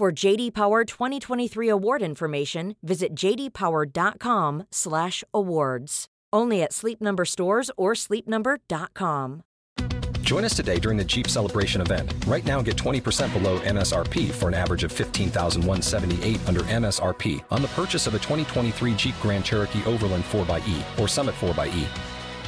For JD Power 2023 award information, visit jdpower.com/awards. Only at Sleep Number stores or sleepnumber.com. Join us today during the Jeep Celebration event. Right now, get 20% below MSRP for an average of 15178 under MSRP on the purchase of a 2023 Jeep Grand Cherokee Overland 4xE or Summit 4xE.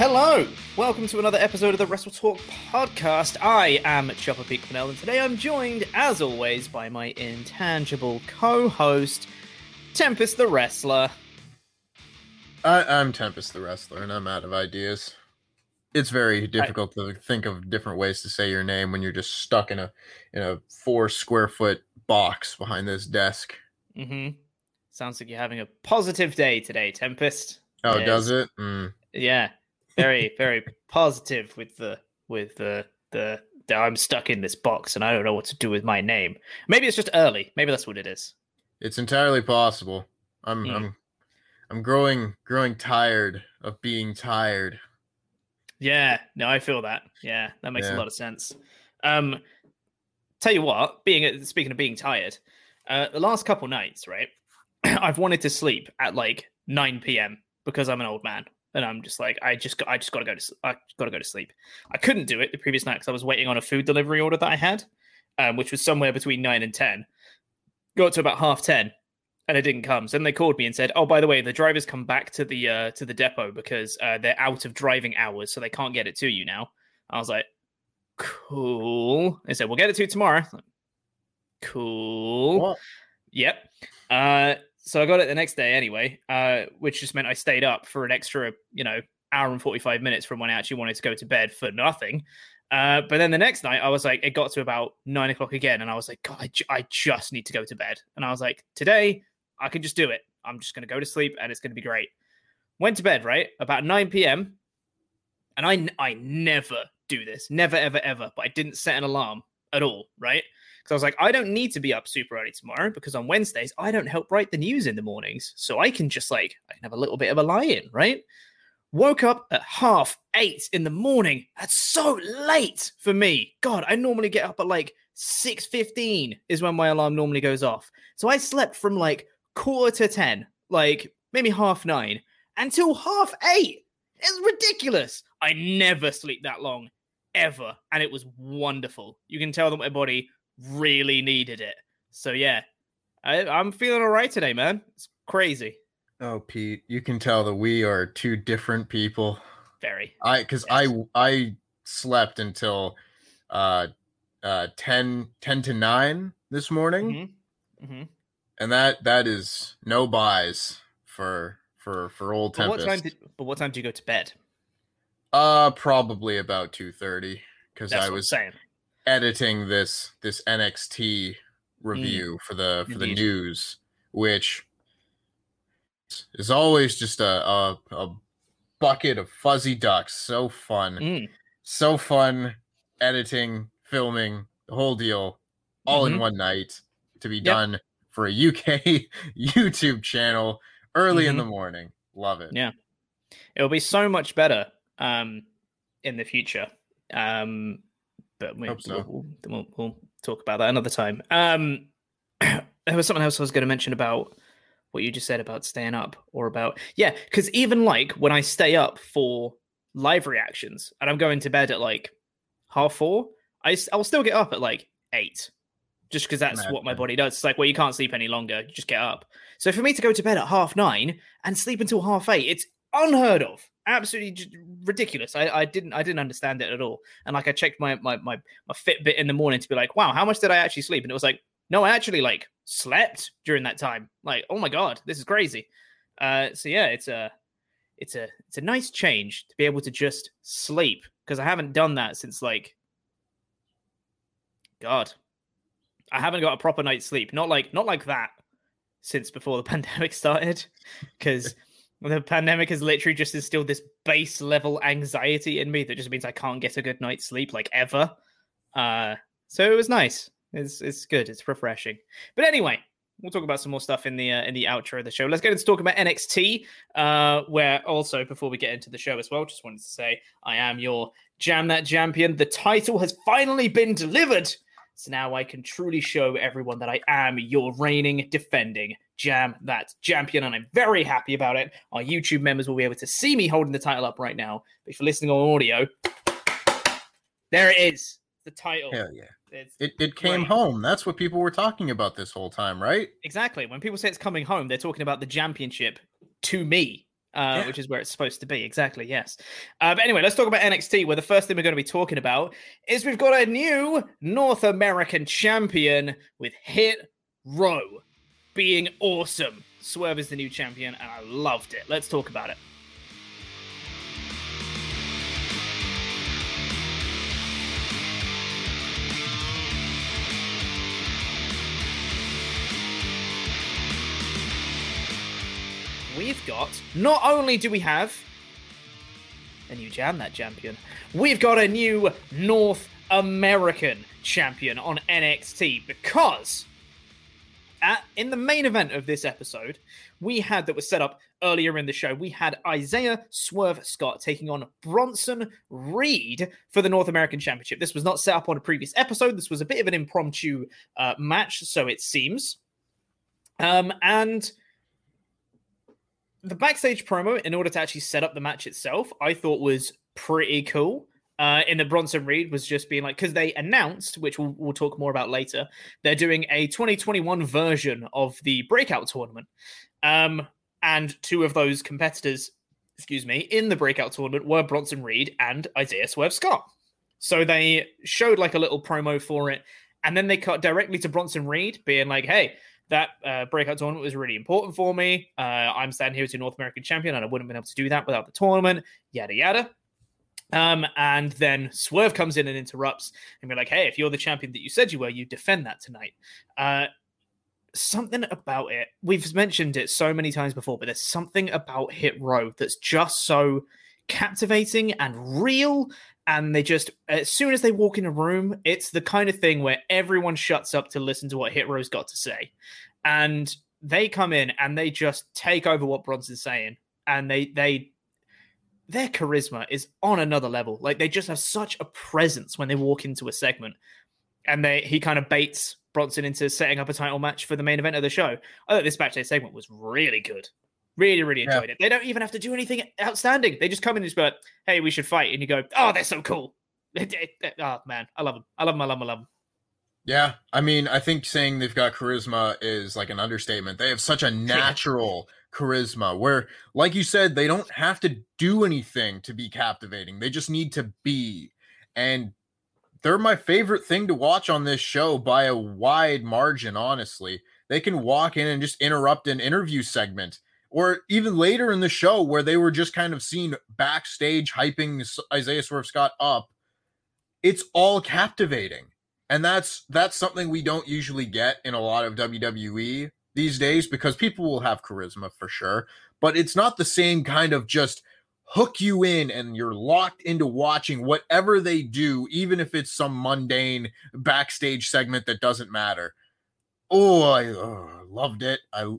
Hello, welcome to another episode of the Wrestle Talk podcast. I am Chopper Peak Pennell, and today I'm joined, as always, by my intangible co-host, Tempest the Wrestler. I, I'm Tempest the Wrestler, and I'm out of ideas. It's very difficult I, to think of different ways to say your name when you're just stuck in a in a four square foot box behind this desk. Mm-hmm. Sounds like you're having a positive day today, Tempest. Oh, yes. does it? Mm. Yeah very very positive with the with the the I'm stuck in this box and I don't know what to do with my name. Maybe it's just early. Maybe that's what it is. It's entirely possible. I'm mm. I'm I'm growing growing tired of being tired. Yeah, no, I feel that. Yeah, that makes yeah. a lot of sense. Um tell you what, being speaking of being tired, uh the last couple nights, right? I've wanted to sleep at like 9 p.m. because I'm an old man and I'm just like, I just, got, I just got to go to, I got to go to sleep. I couldn't do it the previous night because I was waiting on a food delivery order that I had, um, which was somewhere between nine and ten. Got to about half ten, and it didn't come. So then they called me and said, "Oh, by the way, the drivers come back to the uh, to the depot because uh, they're out of driving hours, so they can't get it to you now." I was like, "Cool." They said, "We'll get it to you tomorrow." Like, cool. What? Yep. Uh, so I got it the next day anyway, uh, which just meant I stayed up for an extra, you know, hour and 45 minutes from when I actually wanted to go to bed for nothing. Uh, but then the next night, I was like, it got to about nine o'clock again, and I was like, God, I, j- I just need to go to bed. And I was like, today, I can just do it. I'm just going to go to sleep, and it's going to be great. Went to bed, right? About 9 p.m. And I, I never do this, never, ever, ever, but I didn't set an alarm at all, right? Because I was like, I don't need to be up super early tomorrow because on Wednesdays, I don't help write the news in the mornings. So I can just like, I can have a little bit of a lie in, right? Woke up at half eight in the morning. That's so late for me. God, I normally get up at like 6.15 is when my alarm normally goes off. So I slept from like quarter to 10, like maybe half nine, until half eight. It's ridiculous. I never sleep that long, ever. And it was wonderful. You can tell that my body really needed it. So yeah, I, I'm feeling all right today, man. It's crazy. Oh, Pete, you can tell that we are two different people. Very. I because yes. I I slept until uh uh 10 10 to 9 this morning. Mm-hmm. Mm-hmm. And that that is no buys for for for old but Tempest. What time did, but what time do you go to bed? Uh probably about 2:30 cuz I was saying editing this this NXT review mm. for the for Indeed. the news, which is always just a, a, a bucket of fuzzy ducks. So fun, mm. so fun editing, filming the whole deal, all mm-hmm. in one night to be yep. done for a UK YouTube channel early mm-hmm. in the morning. Love it. Yeah, it'll be so much better um, in the future. Um, but we, will so. we'll, we'll, we'll, talk about that another time. Um, there was something else I was going to mention about what you just said about staying up, or about yeah, because even like when I stay up for live reactions and I'm going to bed at like half four, I I'll still get up at like eight just because that's what my body does. It's like, well, you can't sleep any longer. You just get up. So for me to go to bed at half nine and sleep until half eight, it's unheard of. Absolutely ridiculous. I, I didn't I didn't understand it at all. And like I checked my, my my my Fitbit in the morning to be like, wow, how much did I actually sleep? And it was like, no, I actually like slept during that time. Like, oh my god, this is crazy. Uh, so yeah, it's a it's a it's a nice change to be able to just sleep because I haven't done that since like God, I haven't got a proper night's sleep. Not like not like that since before the pandemic started, because the pandemic has literally just instilled this base level anxiety in me that just means I can't get a good night's sleep like ever. Uh, so it was nice. It's it's good. It's refreshing. But anyway, we'll talk about some more stuff in the uh, in the outro of the show. Let's get into talking about NXT. Uh, where also before we get into the show as well, just wanted to say I am your Jam That Champion. The title has finally been delivered. So now I can truly show everyone that I am your reigning, defending Jam That Champion, and I'm very happy about it. Our YouTube members will be able to see me holding the title up right now. But if you're listening on audio, there it is, the title. Hell yeah. It's it, it came great. home. That's what people were talking about this whole time, right? Exactly. When people say it's coming home, they're talking about the championship to me uh, yeah. which is where it's supposed to be. Exactly, yes. Uh, but anyway, let's talk about NXT, where the first thing we're going to be talking about is we've got a new North American champion with Hit Row being awesome. Swerve is the new champion, and I loved it. Let's talk about it. We've got not only do we have a new Jam That champion, we've got a new North American champion on NXT because at, in the main event of this episode, we had that was set up earlier in the show. We had Isaiah Swerve Scott taking on Bronson Reed for the North American Championship. This was not set up on a previous episode. This was a bit of an impromptu uh, match, so it seems. Um, and the backstage promo, in order to actually set up the match itself, I thought was pretty cool. Uh, in the Bronson Reed was just being like, because they announced, which we'll, we'll talk more about later, they're doing a 2021 version of the breakout tournament. Um, and two of those competitors, excuse me, in the breakout tournament were Bronson Reed and Isaiah Swerve Scott. So they showed like a little promo for it. And then they cut directly to Bronson Reed being like, hey, that uh, breakout tournament was really important for me. Uh, I'm standing here as a North American champion, and I wouldn't have been able to do that without the tournament. Yada yada. Um, and then Swerve comes in and interrupts and be like, "Hey, if you're the champion that you said you were, you defend that tonight." Uh, something about it. We've mentioned it so many times before, but there's something about Hit Row that's just so captivating and real. And they just, as soon as they walk in a room, it's the kind of thing where everyone shuts up to listen to what Hit Row's got to say. And they come in and they just take over what Bronson's saying. And they, they, their charisma is on another level. Like they just have such a presence when they walk into a segment. And they, he kind of baits Bronson into setting up a title match for the main event of the show. I thought this backstage segment was really good. Really, really enjoyed yeah. it. They don't even have to do anything outstanding. They just come in and just be like, hey, we should fight. And you go, oh, they're so cool. oh, man. I love them. I love them. I love them. I love them. Yeah. I mean, I think saying they've got charisma is like an understatement. They have such a natural charisma where, like you said, they don't have to do anything to be captivating. They just need to be. And they're my favorite thing to watch on this show by a wide margin, honestly. They can walk in and just interrupt an interview segment or even later in the show where they were just kind of seen backstage hyping Isaiah Swerve Scott up. It's all captivating. And that's that's something we don't usually get in a lot of WWE these days because people will have charisma for sure, but it's not the same kind of just hook you in and you're locked into watching whatever they do even if it's some mundane backstage segment that doesn't matter. Oh, I oh, loved it. I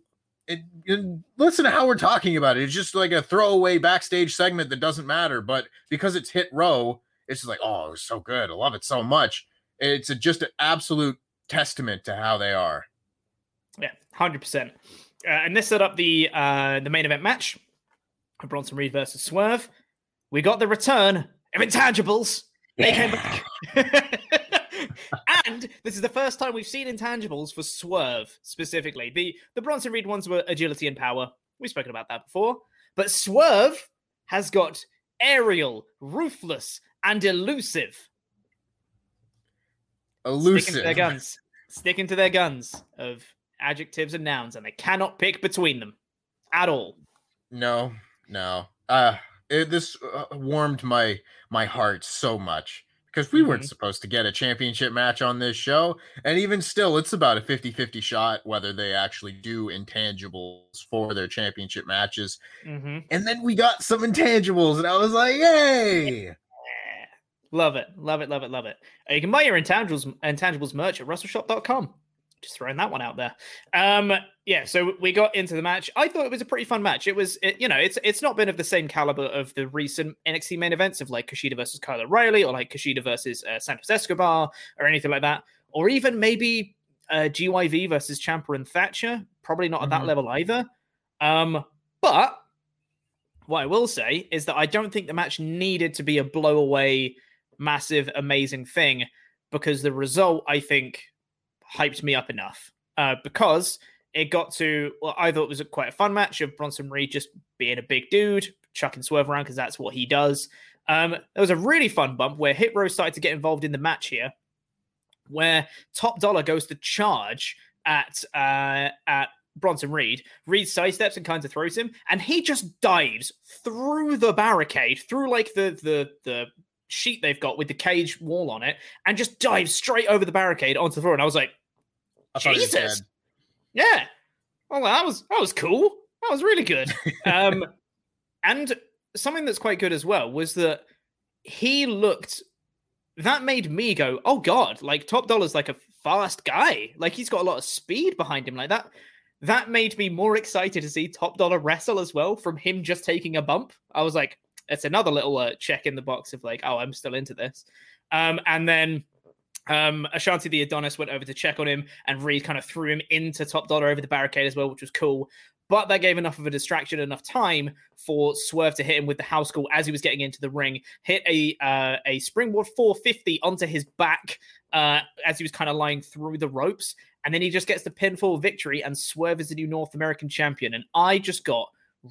it, it, listen to how we're talking about it. It's just like a throwaway backstage segment that doesn't matter, but because it's Hit Row, it's just like, oh, it was so good. I love it so much. It's a, just an absolute testament to how they are. Yeah, hundred uh, percent. And this set up the uh, the main event match: of Bronson Reed versus Swerve. We got the return of intangibles. Yeah. They came back. and this is the first time we've seen intangibles for Swerve specifically. The the Bronson Reed ones were agility and power. We've spoken about that before. But Swerve has got aerial, ruthless, and elusive. Elusive. Sticking to their guns. Sticking to their guns of adjectives and nouns, and they cannot pick between them at all. No, no. Uh, it, this uh, warmed my my heart so much because we mm-hmm. weren't supposed to get a championship match on this show. And even still, it's about a 50 50 shot whether they actually do intangibles for their championship matches. Mm-hmm. And then we got some intangibles, and I was like, yay! Love it, love it, love it, love it. Uh, you can buy your intangibles intangibles merch at wrestleshop.com just throwing that one out there. Um, yeah, so we got into the match. I thought it was a pretty fun match. It was, it, you know, it's it's not been of the same caliber of the recent NXT main events of like Kushida versus Kyle O'Reilly or like Kushida versus uh, Santos Escobar or anything like that, or even maybe uh, GYV versus Ciampa and Thatcher. Probably not at mm-hmm. that level either. Um, but what I will say is that I don't think the match needed to be a blowaway, massive, amazing thing because the result, I think, hyped me up enough uh, because it got to well, I thought it was a, quite a fun match of Bronson Reed just being a big dude, chucking swerve around because that's what he does. Um, there was a really fun bump where Hit Row started to get involved in the match here, where Top Dollar goes to charge at uh, at Bronson Reed. Reed sidesteps and kind of throws him, and he just dives through the barricade, through like the the the sheet they've got with the cage wall on it, and just dives straight over the barricade onto the floor. And I was like, Jesus. Yeah. Well, that was that was cool. That was really good. um, and something that's quite good as well was that he looked. That made me go, "Oh God!" Like Top Dollar's like a fast guy. Like he's got a lot of speed behind him. Like that. That made me more excited to see Top Dollar wrestle as well. From him just taking a bump, I was like, "It's another little uh, check in the box of like, oh, I'm still into this." Um, and then um, Ashante the Adonis went over to check on him, and Reed kind of threw him into top dollar over the barricade as well, which was cool. But that gave enough of a distraction, enough time for Swerve to hit him with the house call as he was getting into the ring. Hit a uh, a springboard 450 onto his back uh, as he was kind of lying through the ropes, and then he just gets the pinfall victory. And Swerve is the new North American champion. And I just got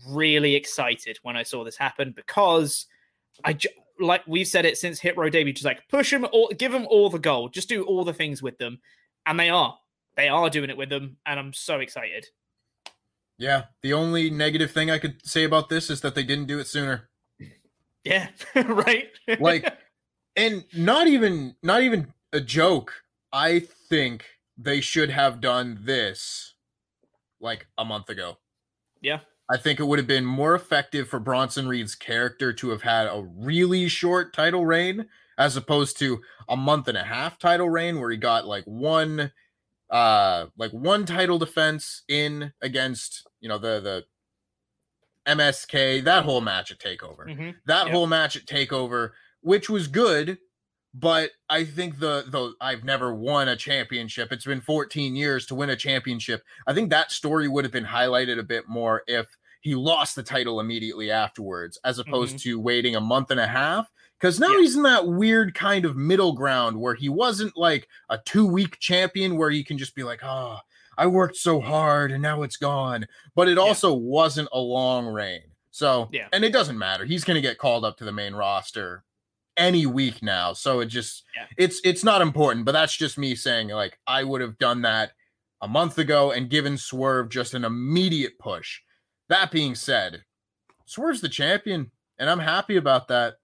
really excited when I saw this happen because I. Ju- like we've said it since Hit Row debut, just like push them or give them all the gold, just do all the things with them, and they are, they are doing it with them, and I'm so excited. Yeah, the only negative thing I could say about this is that they didn't do it sooner. Yeah, right. like, and not even not even a joke. I think they should have done this like a month ago. Yeah. I think it would have been more effective for Bronson Reed's character to have had a really short title reign as opposed to a month and a half title reign where he got like one uh like one title defense in against, you know, the the MSK, that whole match at Takeover. Mm-hmm. That yep. whole match at Takeover, which was good, but I think the the I've never won a championship. It's been 14 years to win a championship. I think that story would have been highlighted a bit more if he lost the title immediately afterwards, as opposed mm-hmm. to waiting a month and a half. Because now yeah. he's in that weird kind of middle ground where he wasn't like a two week champion where he can just be like, oh, I worked so hard and now it's gone. But it also yeah. wasn't a long reign. So, yeah. and it doesn't matter. He's going to get called up to the main roster any week now. So it just, yeah. it's, it's not important. But that's just me saying, like, I would have done that a month ago and given Swerve just an immediate push that being said, Swerve's the champion, and I'm happy about that.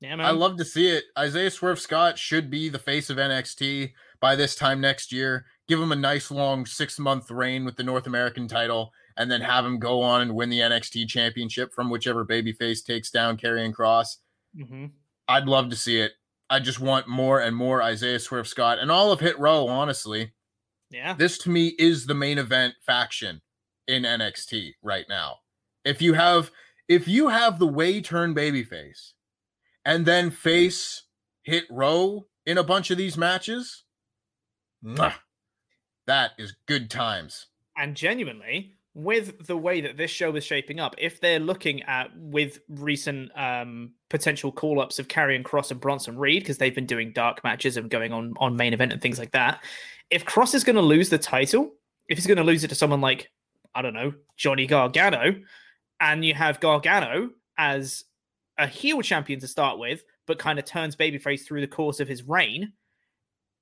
Yeah, man. I love to see it. Isaiah Swerve Scott should be the face of NXT by this time next year. Give him a nice long six month reign with the North American title, and then have him go on and win the NXT championship from whichever babyface takes down Karrion Kross. Mm-hmm. I'd love to see it. I just want more and more Isaiah Swerve Scott and all of Hit Row, honestly. Yeah. This to me is the main event faction in NXT right now. If you have if you have the way turn babyface and then face Hit Row in a bunch of these matches, mwah, that is good times. And genuinely, with the way that this show is shaping up, if they're looking at with recent um, potential call ups of Karrion Kross and Bronson Reed, because they've been doing dark matches and going on on main event and things like that, if Kross is going to lose the title, if he's going to lose it to someone like I don't know Johnny Gargano, and you have Gargano as a heel champion to start with, but kind of turns babyface through the course of his reign.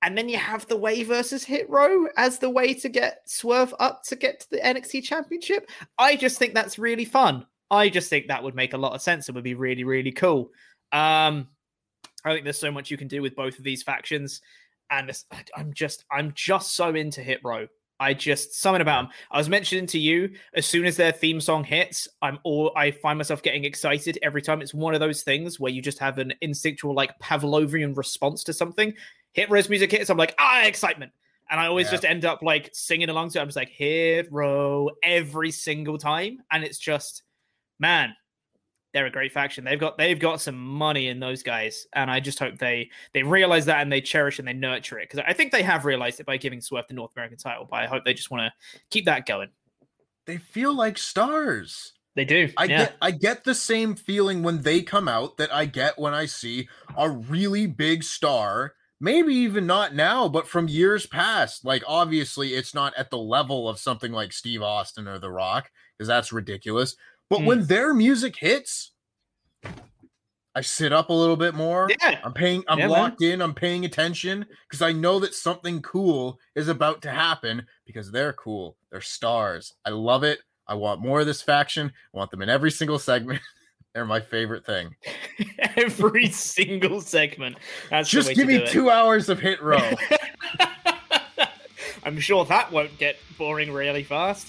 And then you have the way versus Hit Row as the way to get Swerve up to get to the NXT Championship. I just think that's really fun. I just think that would make a lot of sense It would be really, really cool. Um, I think there's so much you can do with both of these factions, and I'm just, I'm just so into Hit Row. I just something about them. I was mentioning to you as soon as their theme song hits, I'm all I find myself getting excited every time. It's one of those things where you just have an instinctual like Pavlovian response to something. Hit Row's music hits, I'm like ah excitement, and I always yeah. just end up like singing along to it. I'm just like Hit Row every single time, and it's just man, they're a great faction. They've got they've got some money in those guys, and I just hope they they realize that and they cherish and they nurture it because I think they have realized it by giving Swerve the North American title. But I hope they just want to keep that going. They feel like stars. They do. I yeah. get I get the same feeling when they come out that I get when I see a really big star. Maybe even not now, but from years past. Like obviously, it's not at the level of something like Steve Austin or The Rock because that's ridiculous but mm. when their music hits, I sit up a little bit more. Yeah. I'm paying, I'm yeah, locked man. in, I'm paying attention because I know that something cool is about to happen because they're cool. They're stars. I love it. I want more of this faction. I want them in every single segment. They're my favorite thing. every single segment. That's just give me two hours of hit row. I'm sure that won't get boring really fast.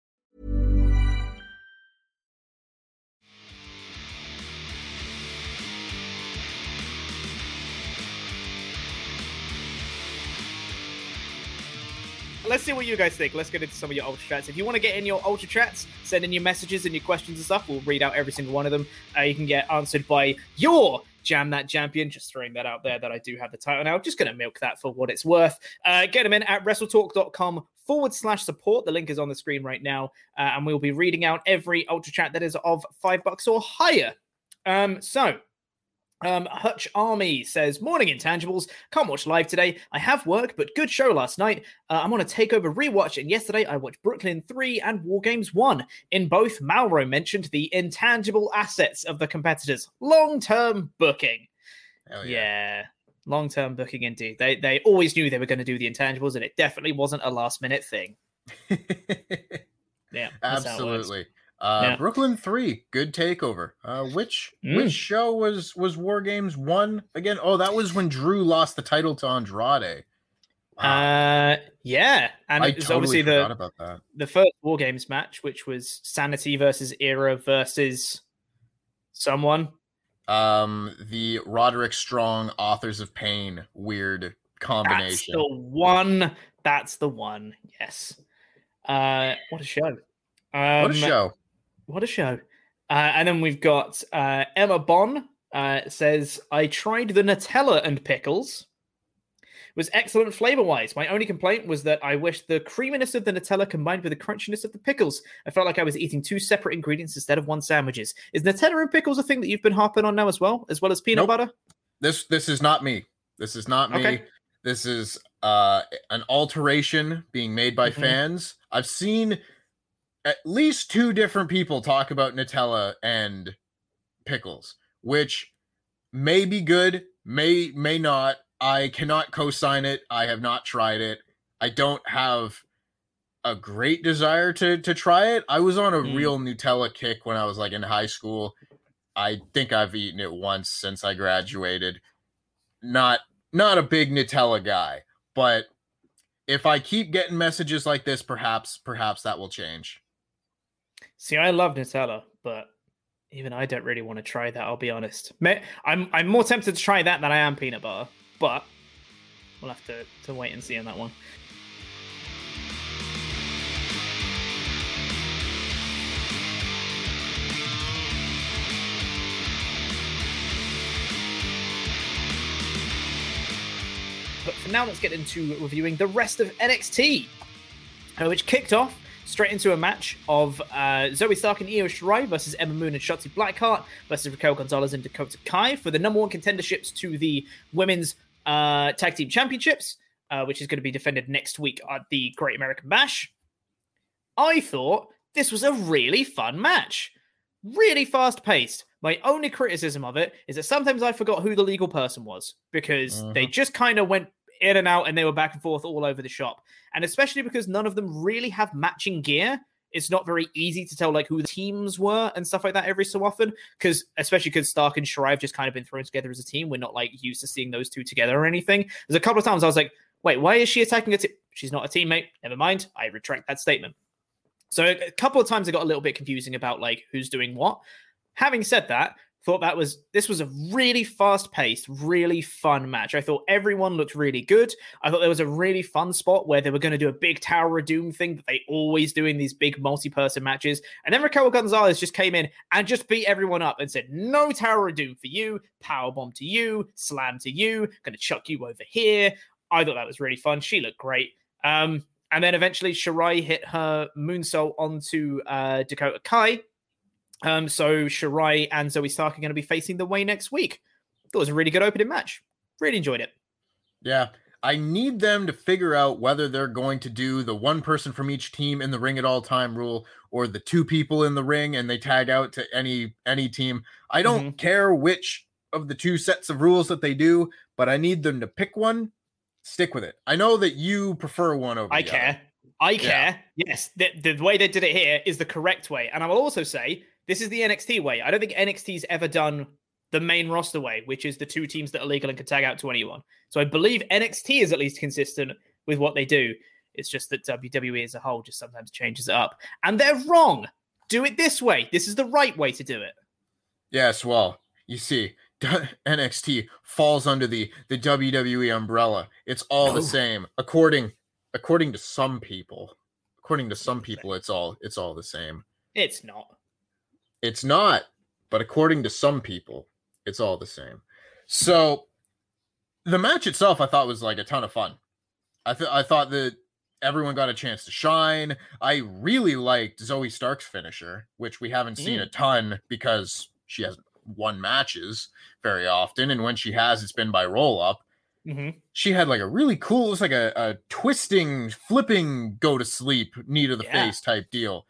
Let's see what you guys think. Let's get into some of your ultra chats. If you want to get in your ultra chats, send in your messages and your questions and stuff. We'll read out every single one of them. Uh, you can get answered by your Jam That Champion. Just throwing that out there that I do have the title now. Just going to milk that for what it's worth. Uh, get them in at wrestletalk.com forward slash support. The link is on the screen right now. Uh, and we'll be reading out every Ultra Chat that is of five bucks or higher. Um, so um, Hutch Army says, Morning intangibles. Can't watch live today. I have work, but good show last night. Uh, I'm on a takeover rewatch, and yesterday I watched Brooklyn 3 and War Games 1. In both, Mauro mentioned the intangible assets of the competitors. Long term booking. yeah. yeah. Long term booking indeed. They they always knew they were going to do the intangibles, and it definitely wasn't a last minute thing. yeah. Absolutely. Uh, yeah. Brooklyn three, good takeover. Uh, which mm. which show was was War Games one again? Oh, that was when Drew lost the title to Andrade. Wow. Uh, yeah, and I it's totally obviously the about that. the first War Games match, which was Sanity versus Era versus someone. Um, the Roderick Strong Authors of Pain weird combination. That's the one. That's the one. Yes. Uh, what a show! Um, what a show! What a show. Uh, and then we've got uh, Emma Bon uh, says, I tried the Nutella and pickles. It was excellent flavor wise. My only complaint was that I wish the creaminess of the Nutella combined with the crunchiness of the pickles. I felt like I was eating two separate ingredients instead of one sandwiches. Is Nutella and pickles a thing that you've been harping on now as well, as well as peanut nope. butter? This this is not me. This is not me. Okay. This is uh, an alteration being made by Mm-hmm. fans. I've seen at least two different people talk about Nutella and pickles, which may be good, may may not. I cannot co-sign it. I have not tried it. I don't have a great desire to to try it. I was on a Mm. real Nutella kick when I was like in high school. I think I've eaten it once since I graduated. Not not a big Nutella guy, but if I keep getting messages like this, perhaps perhaps that will change. See, I love Nutella, but even I don't really want to try that. I'll be honest. I'm I'm more tempted to try that than I am peanut butter, but we'll have to to wait and see on that one. But for now, let's get into reviewing the rest of NXT, uh, which kicked off straight into a match of uh, Zoey Stark and Io Shirai versus Ember Moon and Shotzi Blackheart versus Raquel Gonzalez and Dakota Kai for the number one contenderships to the women's uh, tag team championships, uh, which is going to be defended next week at the Great American Bash. I thought this was a really fun match, really fast paced. My only criticism of it is that sometimes I forgot who the legal person was because they just kind of went in and out and they were back and forth all over the shop. And especially because none of them really have matching gear, it's not very easy to tell like who the teams were and stuff like that every so often. Because especially because Stark and Shirai have just kind of been thrown together as a team, we're not like used to seeing those two together or anything. There's a couple of times I was like, wait, why is she attacking a team? She's not a teammate. Never mind. I retract that statement. So a couple of times I got a little bit confusing about like who's doing what. Having said that, thought that was this was a really fast-paced, really fun match. I thought everyone looked really good. I thought there was a really fun spot where they were going to do a big Tower of Doom thing that they always do in these big multi-person matches. And then Raquel Gonzalez just came in and just beat everyone up and said, "No Tower of Doom for you. Power bomb to you. Slam to you. Going to chuck you over here." I thought that was really fun. She looked great. Um, and then eventually Shirai hit her moonsault onto uh, Dakota Kai. Um, so Shirai and Zoey Stark are going to be facing the way next week. Thought it was a really good opening match. Really enjoyed it. Yeah. I need them to figure out whether they're going to do the one person from each team in the ring at all time rule or the two people in the ring and they tag out to any any team. I don't Mm-hmm. care which of the two sets of rules that they do, but I need them to pick one, stick with it. I know that you prefer one over I care. other. I care. Yes, the, the way they did it here is the correct way. And I will also say this is the NXT way. I don't think NXT's ever done the main roster way, which is the two teams that are legal and can tag out to anyone. So I believe NXT is at least consistent with what they do. It's just that WWE as a whole just sometimes changes it up. And they're wrong. Do it this way. This is the right way to do it. Yes, well, you see, NXT falls under the the WWE umbrella. It's all no. the oh. same according according to some people. According to some people it's all it's all the same. It's not. It's not, but according to some people, it's all the same. So the match itself I thought was like a ton of fun. I th- I thought that everyone got a chance to shine. I really liked Zoey Stark's finisher, which we haven't seen mm. a ton because she hasn't won matches very often, and when she has, it's been by roll up. Mm-hmm. She had like a really cool, it was like a, a twisting, flipping, go to sleep, knee to the yeah. face type deal.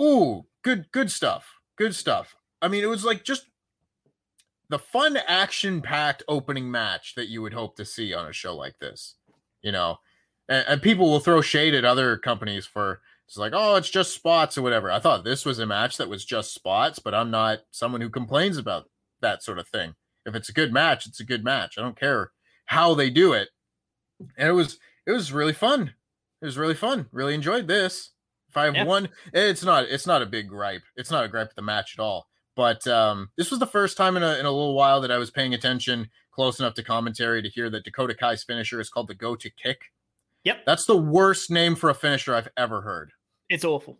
Ooh, good, good stuff. Good stuff. I mean, it was like just the fun, action packed opening match that you would hope to see on a show like this. You know, and, and people will throw shade at other companies for it's like, oh, it's just spots or whatever. I thought this was a match that was just spots, but I'm not someone who complains about that sort of thing. If it's a good match, it's a good match. I don't care how they do it. And it was it was really fun. It was really fun. Really enjoyed this. I have yeah. one, it's not it's not a big gripe. It's not a gripe at the match at all. But um, this was the first time in a in a little while that I was paying attention close enough to commentary to hear that Dakota Kai's finisher is called the go to kick. Yep. That's the worst name for a finisher I've ever heard. It's awful.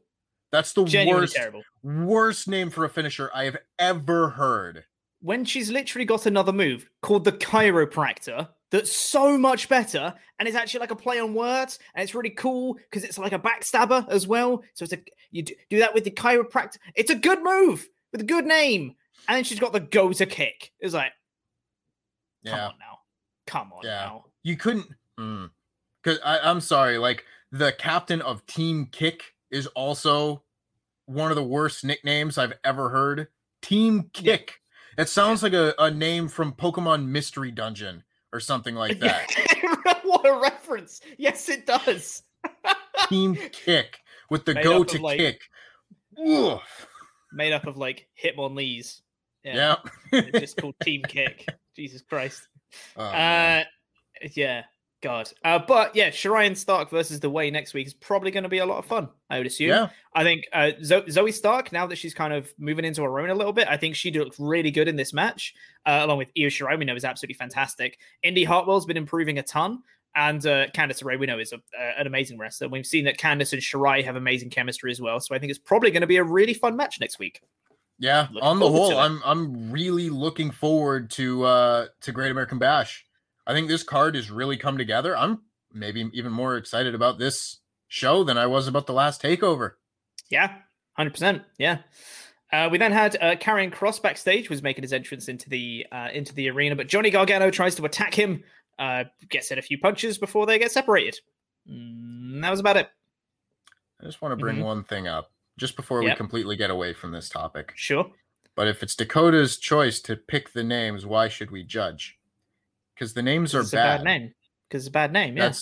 That's the Genuinely worst, terrible. worst name for a finisher I have ever heard. When she's literally got another move called the chiropractor that's so much better, and it's actually like a play on words, and it's really cool because it's like a backstabber as well. So it's a you do that with the chiropractor. It's a good move with a good name, and then she's got the go to kick. It's like, come yeah. on now, come on yeah. now. You couldn't. Mm because I'm sorry, like the captain of Team Kick is also one of the worst nicknames I've ever heard. Team Kick. Yeah. It sounds like a, a name from Pokemon Mystery Dungeon or something like that. what a reference. Yes, it does. Team Kick with the go to like, kick. Ugh. Made up of like Hitmonlees. Yeah. yeah. just called Team Kick. Jesus Christ. Oh, uh, yeah. God. Uh, but yeah, Shirai Stark versus The Way next week is probably going to be a lot of fun, I would assume. Yeah. I think uh, Zo- Zoey Stark, now that she's kind of moving into her own a little bit, I think she looked really good in this match, uh, along with Io Shirai, we know is absolutely fantastic. Indi Hartwell's been improving a ton. And uh, Candice LeRae, we know, is a, uh, an amazing wrestler. We've seen that Candice and Shirai have amazing chemistry as well. So I think it's probably going to be a really fun match next week. Yeah, looking on the whole, I'm I'm really looking forward to uh to Great American Bash. I think this card has really come together. I'm maybe even more excited about this show than I was about the last takeover. Yeah, 100%. Yeah. Uh, we then had uh, Karrion Kross backstage was making his entrance into the uh, into the arena, but Johnny Gargano tries to attack him, uh, gets in a few punches before they get separated. Mm, that was about it. I just want to bring mm-hmm. one thing up just before yep. we completely get away from this topic. Sure. But if it's Dakota's choice to pick the names, why should we judge? Because the names are it's bad. bad name. Because it's a bad name. Yeah.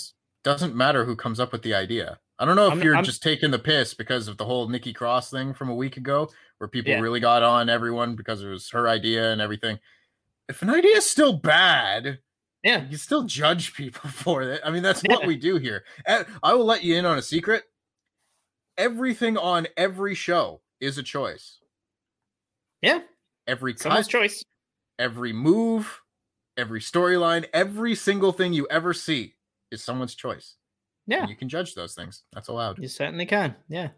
Doesn't matter who comes up with the idea. I don't know if I'm, you're I'm, just taking the piss because of the whole Nikki Cross thing from a week ago, where people yeah. really got on everyone because it was her idea and everything. If an idea is still bad, yeah, you still judge people for it. I mean, that's yeah. what we do here. I will let you in on a secret. Everything on every show is a choice. Yeah. Every cut, choice. Every move, every storyline, every single thing you ever see is someone's choice. Yeah. And you can judge those things. That's allowed. You certainly can. Yeah.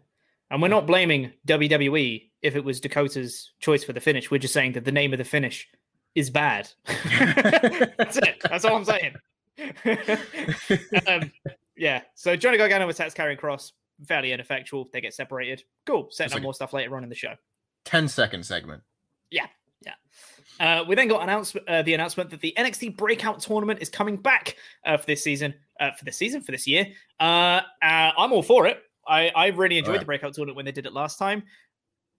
And we're not blaming WWE if it was Dakota's choice for the finish. We're just saying that the name of the finish is bad. That's it. That's all I'm saying. um, yeah. So Johnny Gargano attacks Karrion Kross. Fairly ineffectual. They get separated. Cool. Setting up more stuff later on in the show. 10 second segment. Yeah. Yeah. Uh, we then got announce- uh, the announcement that the NXT Breakout Tournament is coming back uh, for this season, uh, for this season, for this year. Uh, uh, I'm all for it. I, I really enjoyed right. the Breakout Tournament when they did it last time.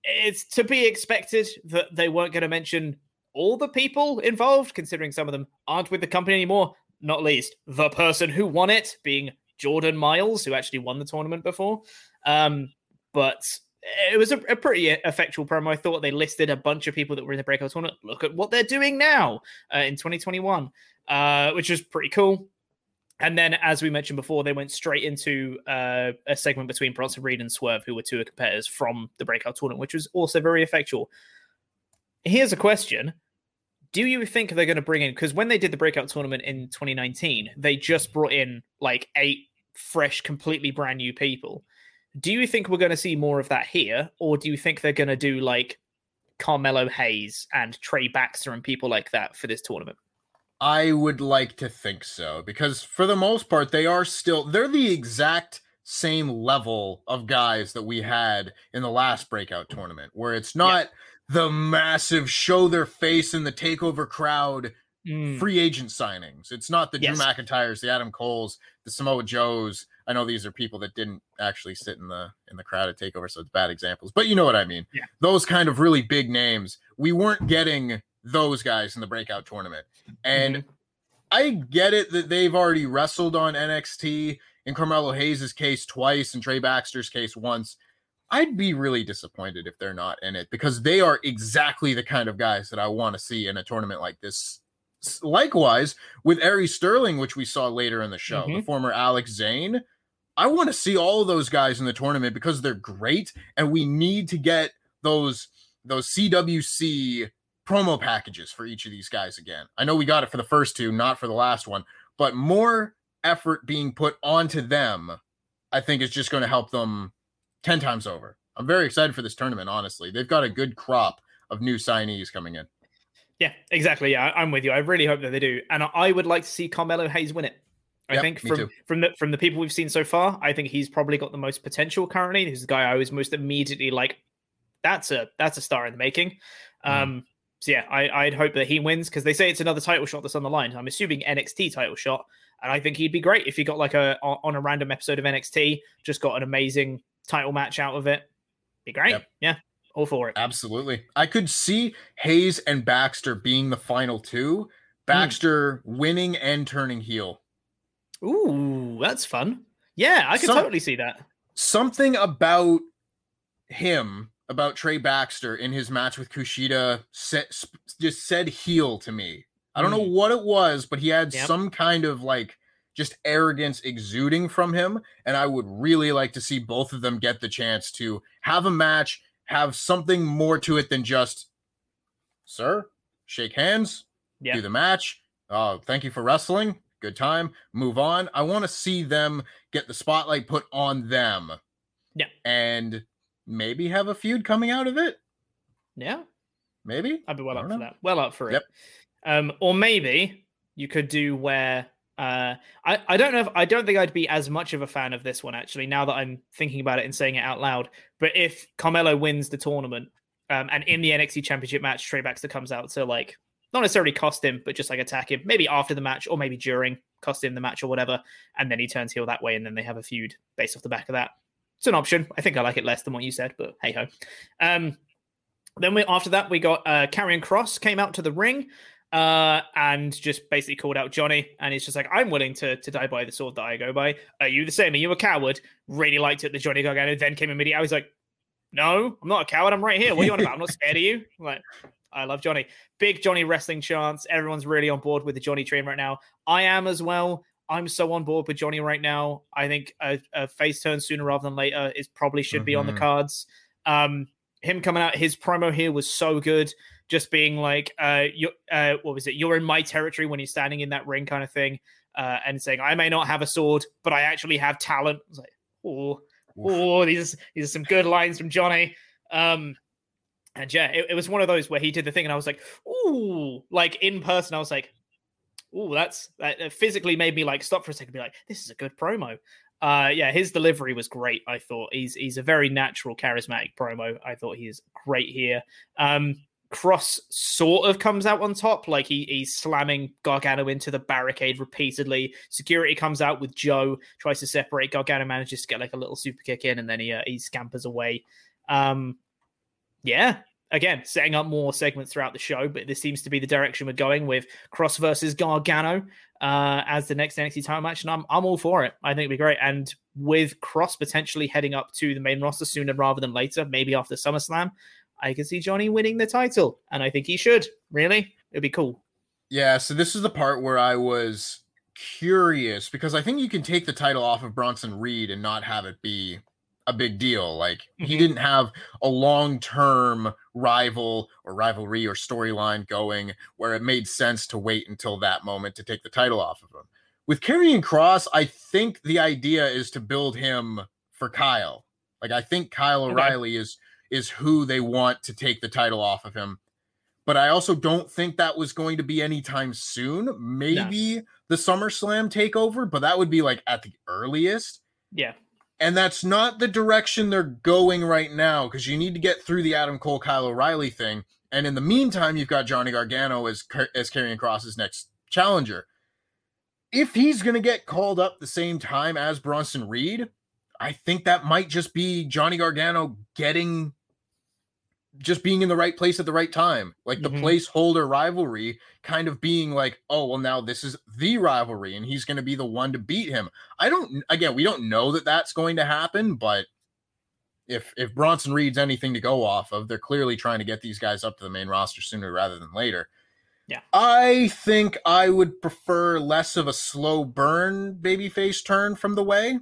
It's to be expected that they weren't going to mention all the people involved, considering some of them aren't with the company anymore. Not least the person who won it, being Jordan Myles, who actually won the tournament before. Um, but it was a, a, pretty effectual promo. I thought they listed a bunch of people that were in the breakout tournament. Look at what they're doing now uh, in 2021, uh, which was pretty cool. And then, as we mentioned before, they went straight into uh, a segment between Bronson Reed and Swerve, who were two competitors from the breakout tournament, which was also very effectual. Here's a question Do you think they're going to bring in, because when they did the breakout tournament in 2019, they just brought in like eight fresh, completely brand new people. Do you think we're going to see more of that here, or do you think they're going to do like Carmelo Hayes and Trey Baxter and people like that for this tournament? I would like to think so because for the most part they are still they're the exact same level of guys that we had in the last breakout tournament where it's not yeah. the massive show their face in the takeover crowd mm. free agent signings. It's not the yes. Drew McIntyres, the Adam Coles, the Samoa Joes. I know these are people that didn't actually sit in the in the crowd at takeover, so it's bad examples. But you know what I mean. Yeah. Those kind of really big names. We weren't getting those guys in the breakout tournament. And mm-hmm. I get it that they've already wrestled on NXT in Carmelo Hayes' case twice and Trey Baxter's case once. I'd be really disappointed if they're not in it because they are exactly the kind of guys that I want to see in a tournament like this. Likewise, with Ari Sterling, which we saw later in the show, mm-hmm. the former Alex Zayne, I want to see all of those guys in the tournament because they're great, and we need to get those those CWC promo packages for each of these guys again. I know we got it for the first two, not for the last one, but more effort being put onto them, I think is just going to help them 10 times over. I'm very excited for this tournament, honestly. They've got a good crop of new signees coming in. Yeah, exactly. Yeah, I'm with you. I really hope that they do. And I would like to see Carmelo Hayes win it. I yep, think from from the from the people we've seen so far, I think he's probably got the most potential currently. He's the guy I was most immediately like, that's a that's a star in the making. Mm. Um, so yeah, I, would hope that he wins because they say it's another title shot that's on the line. I'm assuming NXT title shot, and I think he'd be great if he got like a on a random episode of NXT, just got an amazing title match out of it. Be great. Yep. Yeah, all for it. Absolutely. I could see Hayes and Baxter being the final two. Baxter mm. winning and turning heel. Ooh, that's fun. Yeah, I could Some, totally see that. Something about him about Trey Baxter in his match with Kushida set, just said heel to me. I don't mm. know what it was, but he had yep. some kind of like just arrogance exuding from him. And I would really like to see both of them get the chance to have a match, have something more to it than just, sir, shake hands, yep. do the match. Uh, thank you for wrestling. Good time. Move on. I want to see them get the spotlight put on them. Yeah. And maybe have a feud coming out of it. Yeah. Maybe. I'd be well up know. for that. Well up for yep. it. Um, or maybe you could do where uh, I, I don't know if I don't think I'd be as much of a fan of this one actually, now that I'm thinking about it and saying it out loud. But if Carmelo wins the tournament, um, and in the NXT championship match, Trey Baxter comes out to like not necessarily cost him, but just like attack him, maybe after the match or maybe during, cost him the match or whatever, and then he turns heel that way, and then they have a feud based off the back of that it's an option. I think I like it less than what you said, but hey ho. Um, then we after that we got uh Kross came out to the ring uh and just basically called out Johnny and he's just like I'm willing to to die by the sword that I go by. Are you the same? Are you a coward? Really liked it that Johnny Gargano then came immediately. I was like, No, I'm not a coward. I'm right here. What are you on about? I'm not scared of you. I'm like I love Johnny. Big Johnny wrestling chance. Everyone's really on board with the Johnny train right now. I am as well. I'm so on board with Johnny right now. I think a, a face turn sooner rather than later is probably should mm-hmm. be on the mm-hmm. cards. Um, him coming out, his promo here was so good. Just being like, uh, you, uh, what was it? You're in my territory when you're standing in that ring, kind of thing, uh, and saying, "I may not have a sword, but I actually have talent." I was like, "Oh, oh, these these are some good lines from Johnny." Um, and yeah, it, it was one of those where he did the thing, and I was like, "Ooh!" Like in person, I was like, oh, that's that physically made me like stop for a second, be like, this is a good promo. Uh, yeah, his delivery was great. I thought he's he's a very natural, charismatic promo. I thought he is great here. Um, Kross sort of comes out on top, like he, he's slamming Gargano into the barricade repeatedly. Security comes out with Joe, tries to separate. Gargano manages to get like a little super kick in, and then he uh, he scampers away. Um, yeah, again, setting up more segments throughout the show, but this seems to be the direction we're going with Kross versus Gargano uh, as the next NXT title match, and I'm I'm all for it. I think it'd be great. And with Kross potentially heading up to the main roster sooner rather than later, maybe after SummerSlam, I can see Johnny winning the title, and I think he should. Really, it'd be cool. Yeah. So this is the part where I was curious because I think you can take the title off of Bronson Reed and not have it be a big deal. Like mm-hmm. he didn't have a long term rival or rivalry or storyline going where it made sense to wait until that moment to take the title off of him. With Karrion Kross, I think the idea is to build him for Kyle. Like I think Kyle okay. O'Reilly is is who they want to take the title off of him. But I also don't think that was going to be anytime soon. Maybe no. the SummerSlam takeover, but that would be like at the earliest. Yeah. And that's not the direction they're going right now because you need to get through the Adam Cole Kyle O'Reilly thing. And in the meantime, you've got Johnny Gargano as as Karrion Kross's next challenger. If he's going to get called up the same time as Bronson Reed, I think that might just be Johnny Gargano getting just being in the right place at the right time. Like the mm-hmm. placeholder rivalry kind of being like, oh, well, now this is the rivalry and he's going to be the one to beat him. I don't, again, we don't know that that's going to happen, but if if Bronson Reed's anything to go off of, they're clearly trying to get these guys up to the main roster sooner rather than later. Yeah. I think I would prefer less of a slow burn babyface turn from the way.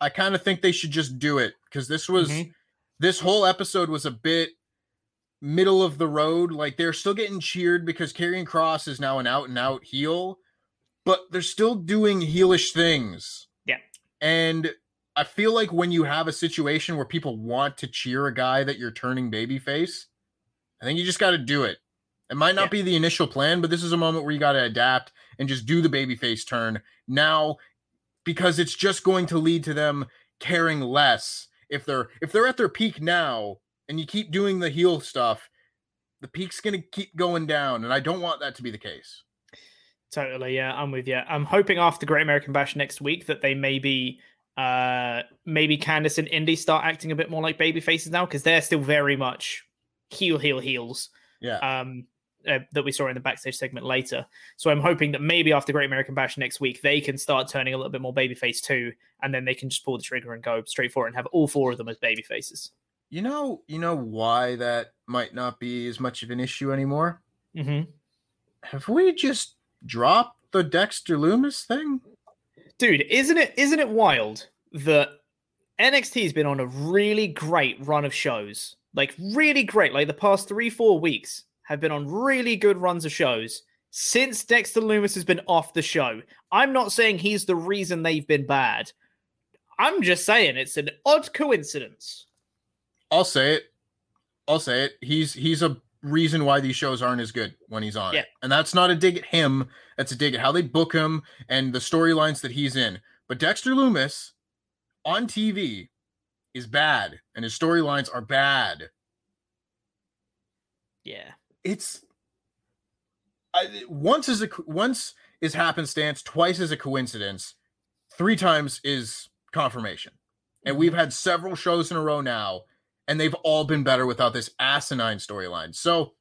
I kind of think they should just do it because this was mm-hmm. this whole episode was a bit middle of the road. Like they're still getting cheered because Karrion Kross is now an out and out heel, but they're still doing heelish things. Yeah. And I feel like when you have a situation where people want to cheer a guy that you're turning babyface, I think you just got to do it. It might not yeah. be the initial plan, but this is a moment where you got to adapt and just do the babyface turn now because it's just going to lead to them caring less if they're if they're at their peak now and you keep doing the heel stuff, the peak's going to keep going down. And I don't want that to be the case. Totally. Yeah, I'm with you. I'm hoping after Great American Bash next week that they maybe uh maybe Candice and Indi start acting a bit more like baby faces now because they're still very much heel heel heels. Yeah. Um uh, that we saw in the backstage segment later. So I'm hoping that maybe after Great American Bash next week, they can start turning a little bit more babyface too, and then they can just pull the trigger and go straight for it and have all four of them as baby faces. You know, you know why that might not be as much of an issue anymore. Mm-hmm. Have we just dropped the Dexter Lumis thing, dude? Isn't it? Isn't it wild that NXT has been on a really great run of shows, like really great. Like the past three, four weeks have been on really good runs of shows since Dexter Lumis has been off the show. I'm not saying he's the reason they've been bad. I'm just saying it's an odd coincidence. I'll say it. I'll say it. He's he's a reason why these shows aren't as good when he's on. Yeah. And that's not a dig at him. That's a dig at how they book him and the storylines that he's in. But Dexter Lumis on TV is bad and his storylines are bad. Yeah. It's I, once is a once is happenstance, twice is a coincidence, three times is confirmation. And we've mm-hmm. had several shows in a row now and they've all been better without this asinine storyline. So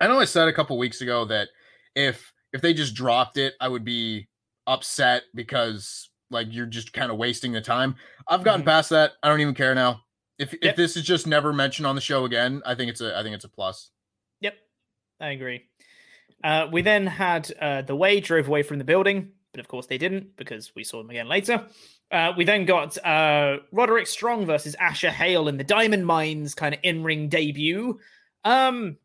I know I said a couple weeks ago that if if they just dropped it, I would be upset because like you're just kind of wasting the time. I've gotten mm-hmm. past that. I don't even care now. If yep. if this is just never mentioned on the show again, I think it's a I think it's a plus. Yep, I agree. Uh, we then had uh, the way drove away from the building, but of course they didn't because we saw them again later. Uh, we then got uh, Roderick Strong versus Asher Hale in the Diamond Mines kind of in ring debut. Um,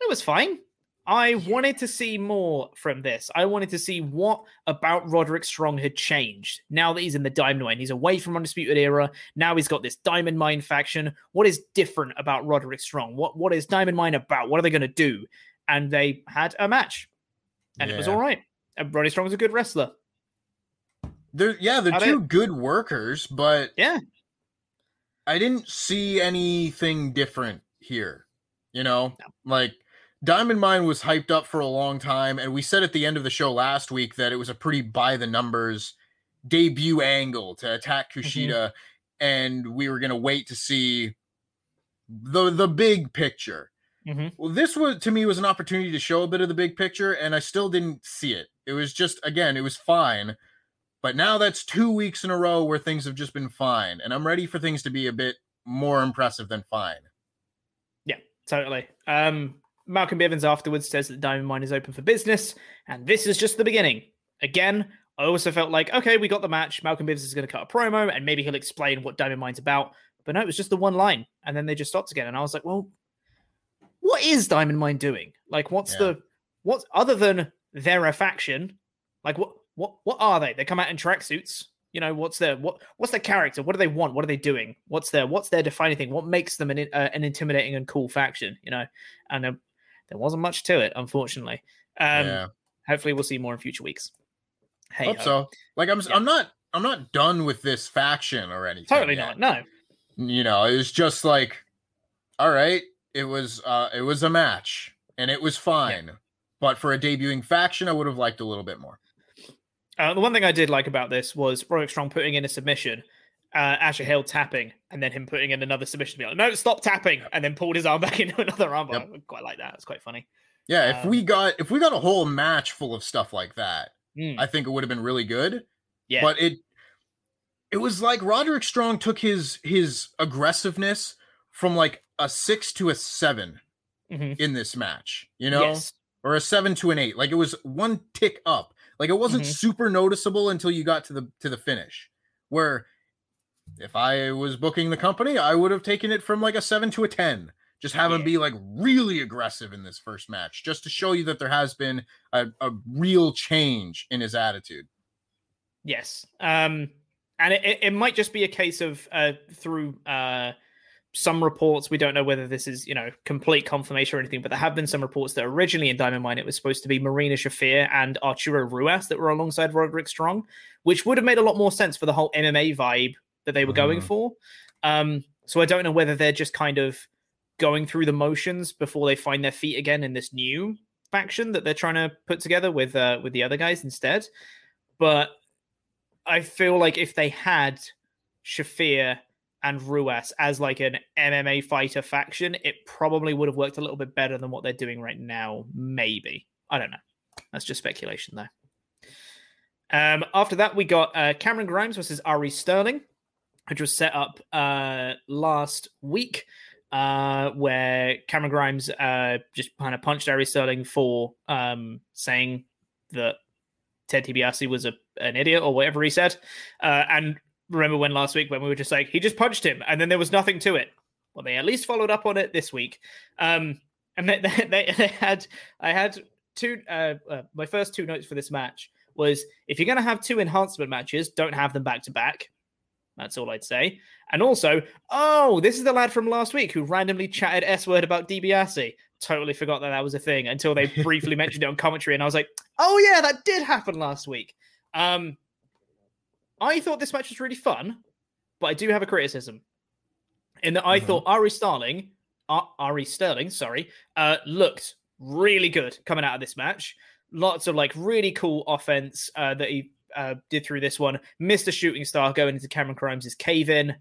it was fine. I wanted to see more from this. I wanted to see what about Roderick Strong had changed now that he's in the Diamond Mine. He's away from Undisputed Era. Now he's got this Diamond Mine faction. What is different about Roderick Strong? What what is Diamond Mine about? What are they going to do? And they had a match, and yeah. it was all right. And Roderick Strong is a good wrestler. They're yeah, they're How two good workers, but yeah, I didn't see anything different here. You know, no. like Diamond Mine was hyped up for a long time, and we said at the end of the show last week that it was a pretty by the numbers debut angle to attack mm-hmm. Kushida, mm-hmm. and we were gonna wait to see the the big picture. Mm-hmm. Well, this was to me was an opportunity to show a bit of the big picture, and I still didn't see it. It was just again, it was fine But now that's two weeks in a row where things have just been fine, and I'm ready for things to be a bit more impressive than fine. Yeah, totally. Um, Malcolm Bivens afterwards says that Diamond Mine is open for business, and this is just the beginning. Again, I also felt like, okay, we got the match. Malcolm Bivens is going to cut a promo, and maybe he'll explain what Diamond Mine's about. But no, it was just the one line, and then they just stopped again. And I was like, well, what is Diamond Mine doing? Like, what's yeah. the what's other than they're a faction? Like, what what what are they? They come out in tracksuits. You know, what's their what what's their character? What do they want? What are they doing? What's their what's their defining thing? What makes them an uh, an intimidating and cool faction? You know, and uh, there wasn't much to it, unfortunately. Um, yeah. Hopefully, we'll see more in future weeks. Hey, hope so. Like I'm, yeah. I'm not, I'm not done with this faction or anything. Totally yet. not. No. You know, it was just like, all right, it was, uh, it was a match and it was fine. Yeah. But for a debuting faction, I would have liked a little bit more. Uh, the one thing I did like about this was Roderick Strong putting in a submission, uh, Asher Hale tapping, and then him putting in another submission. Be like, no, stop tapping, and then pulled his arm back into another armbar. Yep. I quite like that. It's quite funny. Yeah, if um, we got if we got a whole match full of stuff like that, mm. I think it would have been really good. Yeah, but it it was like Roderick Strong took his his aggressiveness from like a six to a 7 mm-hmm. in this match, you know, yes. or a seven to an eight. Like it was one tick up. Like it wasn't mm-hmm. super noticeable until you got to the to the finish. Where if I was booking the company, I would have taken it from like a seven to a ten. Just have yeah. him be like really aggressive in this first match, just to show you that there has been a, a real change in his attitude. Yes. Um, and it, it might just be a case of uh, through uh, some reports, we don't know whether this is, you know, complete confirmation or anything, but there have been some reports that originally in Diamond Mine it was supposed to be Marina Shafir and Arturo Ruas that were alongside Roderick Strong, which would have made a lot more sense for the whole MMA vibe that they were mm. going mm-hmm. for. Um, so I don't know whether they're just kind of going through the motions before they find their feet again in this new faction that they're trying to put together with uh, with the other guys instead. But I feel like if they had Shafir and Ruas as like an MMA fighter faction, it probably would have worked a little bit better than what they're doing right now. Maybe. I don't know. That's just speculation, though. Um, after that, we got uh, Cameron Grimes versus Ari Sterling, which was set up uh, last week, uh, where Cameron Grimes uh, just kind of punched Ari Sterling for um, saying that Ted DiBiase was a, an idiot or whatever he said. Uh, and remember when last week when we were just like he just punched him and then there was nothing to it. Well they at least followed up on it this week. Um and they, they, they had i had two uh, uh, my first two notes for this match was if you're going to have two enhancement matches don't have them back to back. That's all i'd say. And also oh this is the lad from last week who randomly chatted s word about DiBiase totally forgot that that was a thing until they briefly mentioned it on commentary and i was like oh yeah that did happen last week. Um I thought this match was really fun, but I do have a criticism in that I mm-hmm. thought Ari Sterling, uh, Ari Sterling, sorry, uh, looked really good coming out of this match. Lots of like really cool offense uh, that he uh, did through this one. Missed a shooting star going into Cameron Grimes' cave in.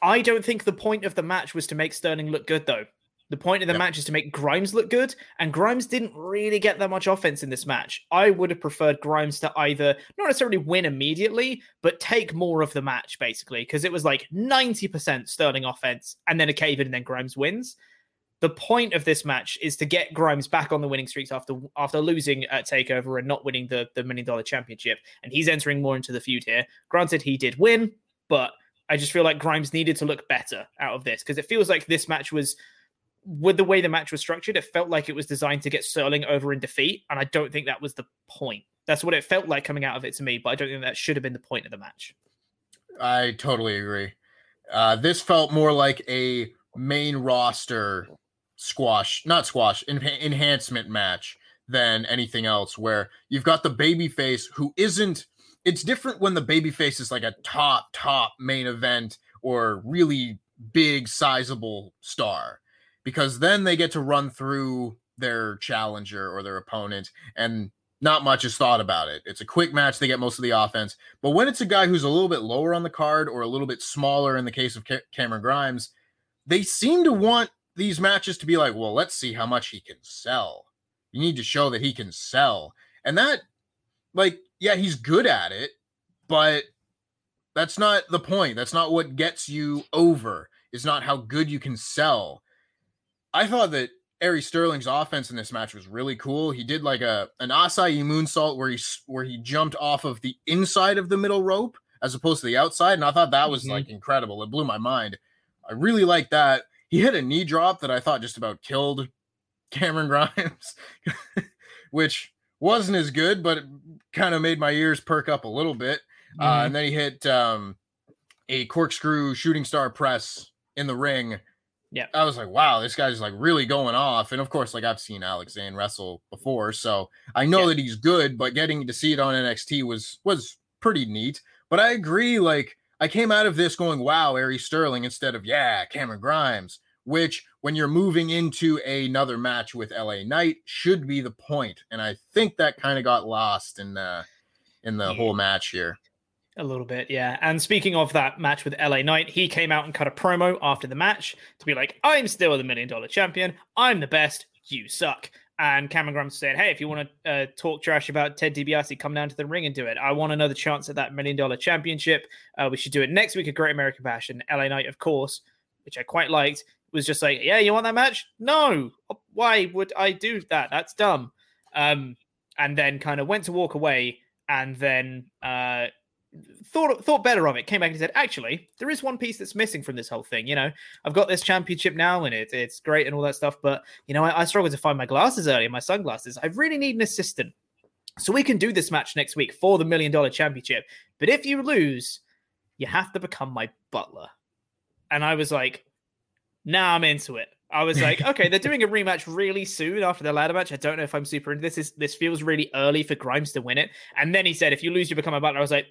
I don't think the point of the match was to make Sterling look good, though. The point of the yep. match is to make Grimes look good, and Grimes didn't really get that much offense in this match. I would have preferred Grimes to either not necessarily win immediately, but take more of the match, basically, because it was like 90% Sterling offense and then a cave in, and then Grimes wins. The point of this match is to get Grimes back on the winning streaks after after losing at Takeover and not winning the, the million dollar championship. And he's entering more into the feud here. Granted, he did win, but I just feel like Grimes needed to look better out of this because it feels like this match was with the way the match was structured, it felt like it was designed to get Sterling over in defeat, and I don't think that was the point. That's what it felt like coming out of it to me, but I don't think that should have been the point of the match. I totally agree. Uh, this felt more like a main roster squash, not squash, en- enhancement match than anything else. Where you've got the babyface who isn't. It's different when the babyface is like a top top main event or really big sizable star because then they get to run through their challenger or their opponent and not much is thought about it. It's a quick match. They get most of the offense. But when it's a guy who's a little bit lower on the card or a little bit smaller in the case of Cameron Grimes, they seem to want these matches to be like, well, let's see how much he can sell. You need to show that he can sell. And that, like, yeah, he's good at it, but that's not the point. That's not what gets you over. Is not how good you can sell. I thought that Ari Sterling's offense in this match was really cool. He did like a an Asai moonsault where he where he jumped off of the inside of the middle rope as opposed to the outside, and I thought that was mm-hmm. like incredible. It blew my mind. I really like that. He hit a knee drop that I thought just about killed Cameron Grimes, which wasn't as good, but it kind of made my ears perk up a little bit. Uh, mm-hmm. Uh, and then he hit um, a corkscrew shooting star press in the ring. Yeah. I was like, wow, this guy's like really going off. And of course, like I've seen Alex Zayne wrestle before, so I know yeah. that he's good, but getting to see it on NXT was was pretty neat. But I agree, like I came out of this going, wow, Ari Sterling instead of yeah, Cameron Grimes which when you're moving into another match with LA Knight should be the point. And I think that kind of got lost in the in the yeah. whole match here. A little bit, yeah. And speaking of that match with LA Knight, he came out and cut a promo after the match to be like, I'm still the million dollar champion. I'm the best. You suck. And Cameron Grimes said, Hey, if you want to uh, talk trash about Ted DiBiase, come down to the ring and do it. I want another chance at that million dollar championship. Uh, we should do it next week at Great American Bash. And LA Knight, of course, which I quite liked, was just like, yeah, you want that match? No. Why would I do that? That's dumb. Um, and then kind of went to walk away and then uh, thought thought better of it. Came back and said, actually, there is one piece that's missing from this whole thing. You know, I've got this championship now and it, it's great and all that stuff, but you know, I, I struggled to find my glasses earlier, my sunglasses. I really need an assistant. So we can do this match next week for the million dollar championship. But if you lose, you have to become my butler. And I was like, now I'm into it. I was like, okay, they're doing a rematch really soon after the ladder match. I don't know if I'm super into this. Is this feels really early for Grimes to win it? And then he said, if you lose, you become a butler. I was like,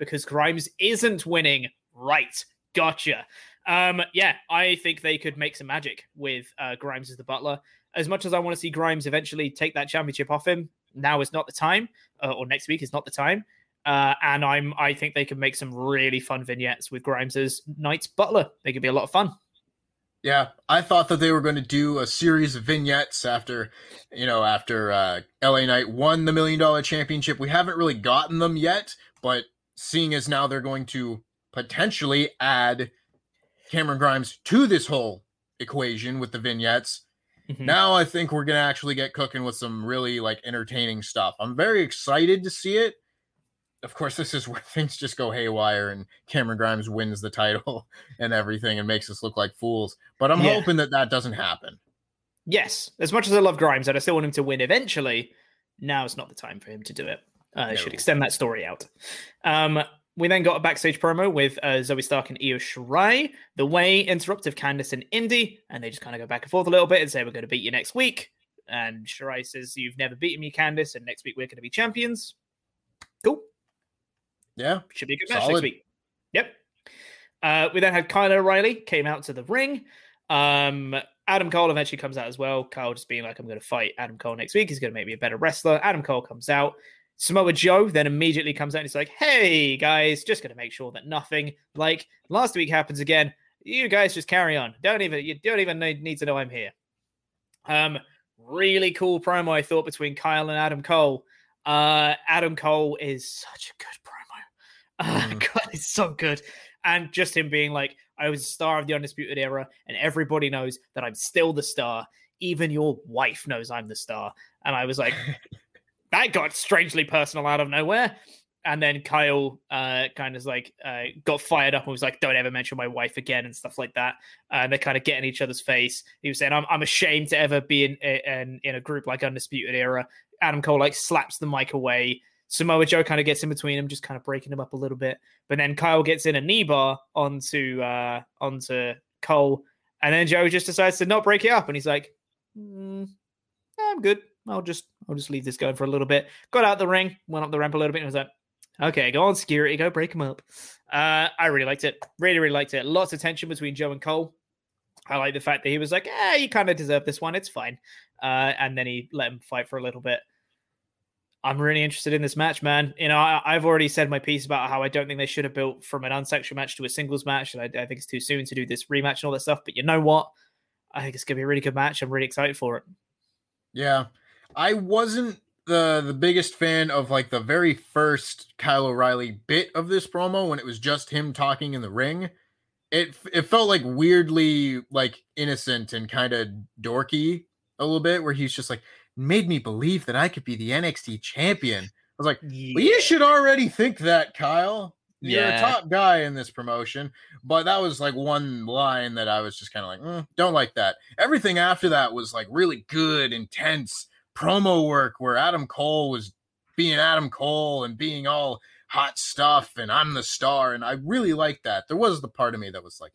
because Grimes isn't winning, right? Gotcha. Um, yeah, I think they could make some magic with uh, Grimes as the butler. As much as I want to see Grimes eventually take that championship off him, now is not the time, uh, or next week is not the time. Uh, and I'm, I think they could make some really fun vignettes with Grimes as Knight's butler. They could be a lot of fun. Yeah, I thought that they were going to do a series of vignettes after, you know, after uh, LA Knight won the million dollar championship. We haven't really gotten them yet, but seeing as now they're going to potentially add Cameron Grimes to this whole equation with the vignettes, mm-hmm. now I think we're going to actually get cooking with some really like entertaining stuff. I'm very excited to see it of course, this is where things just go haywire and Cameron Grimes wins the title and everything and makes us look like fools. But I'm yeah. hoping that that doesn't happen. Yes, as much as I love Grimes and I still want him to win eventually, now is not the time for him to do it. Uh, I no. should extend that story out. Um, we then got a backstage promo with uh, Zoey Stark and Io Shirai. The way Interruptive of Candice and Indi, and they just kind of go back and forth a little bit and say, We're going to beat you next week. And Shirai says, You've never beaten me, Candice, and next week we're going to be champions. Cool. Yeah. Should be a good match Solid. next week. Yep. Uh, we then had Kyle O'Reilly came out to the ring. Um, Adam Cole eventually comes out as well. Kyle just being like, I'm going to fight Adam Cole next week. He's going to make me a better wrestler. Adam Cole comes out. Samoa Joe then immediately comes out and he's like, Hey guys, just going to make sure that nothing like last week happens again. You guys just carry on. Don't even you don't even need to know I'm here. Um, really cool promo I thought between Kyle and Adam Cole. Uh, Adam Cole is such a good promo. Mm. God, it's so good. And just him being like, I was a star of the Undisputed Era, and everybody knows that I'm still the star. Even your wife knows I'm the star. And I was like, that got strangely personal out of nowhere. And then Kyle uh, kind of like uh, got fired up and was like, "Don't ever mention my wife again" and stuff like that. And they kind of get in each other's face. He was saying, "I'm, I'm ashamed to ever be in, in in a group like Undisputed Era." Adam Cole like slaps the mic away Samoa Joe kind of gets in between them, just kind of breaking him up a little bit. But then Kyle gets in a knee bar onto uh, onto Cole, and then Joe just decides to not break it up, and he's like, mm, "I'm good. I'll just I'll just leave this going for a little bit." Got out the ring, went up the ramp a little bit, and was like, "Okay, go on, security, go break him up." Uh, I really liked it. Really, really liked it. Lots of tension between Joe and Cole. I like the fact that he was like, "Yeah, you kind of deserve this one. It's fine," uh, and then he let him fight for a little bit. I'm really interested in this match, man. You know, I, have already said my piece about how I don't think they should have built from an unsanctioned match to a singles match, and I, I, think it's too soon to do this rematch and all that stuff. But you know what? I think it's gonna be a really good match. I'm really excited for it. Yeah, I wasn't the the biggest fan of like the very first Kyle O'Reilly bit of this promo when it was just him talking in the ring. It it felt like weirdly like innocent and kind of dorky a little bit, where he's just like made me believe that I could be the NXT champion. I was like, yeah. well, you should already think that, Kyle. You're yeah. a top guy in this promotion. But that was like one line that I was just kind of like, mm, don't like that. Everything after that was like really good, intense promo work where Adam Cole was being Adam Cole and being all hot stuff and I'm the star. And I really liked that. There was the part of me that was like,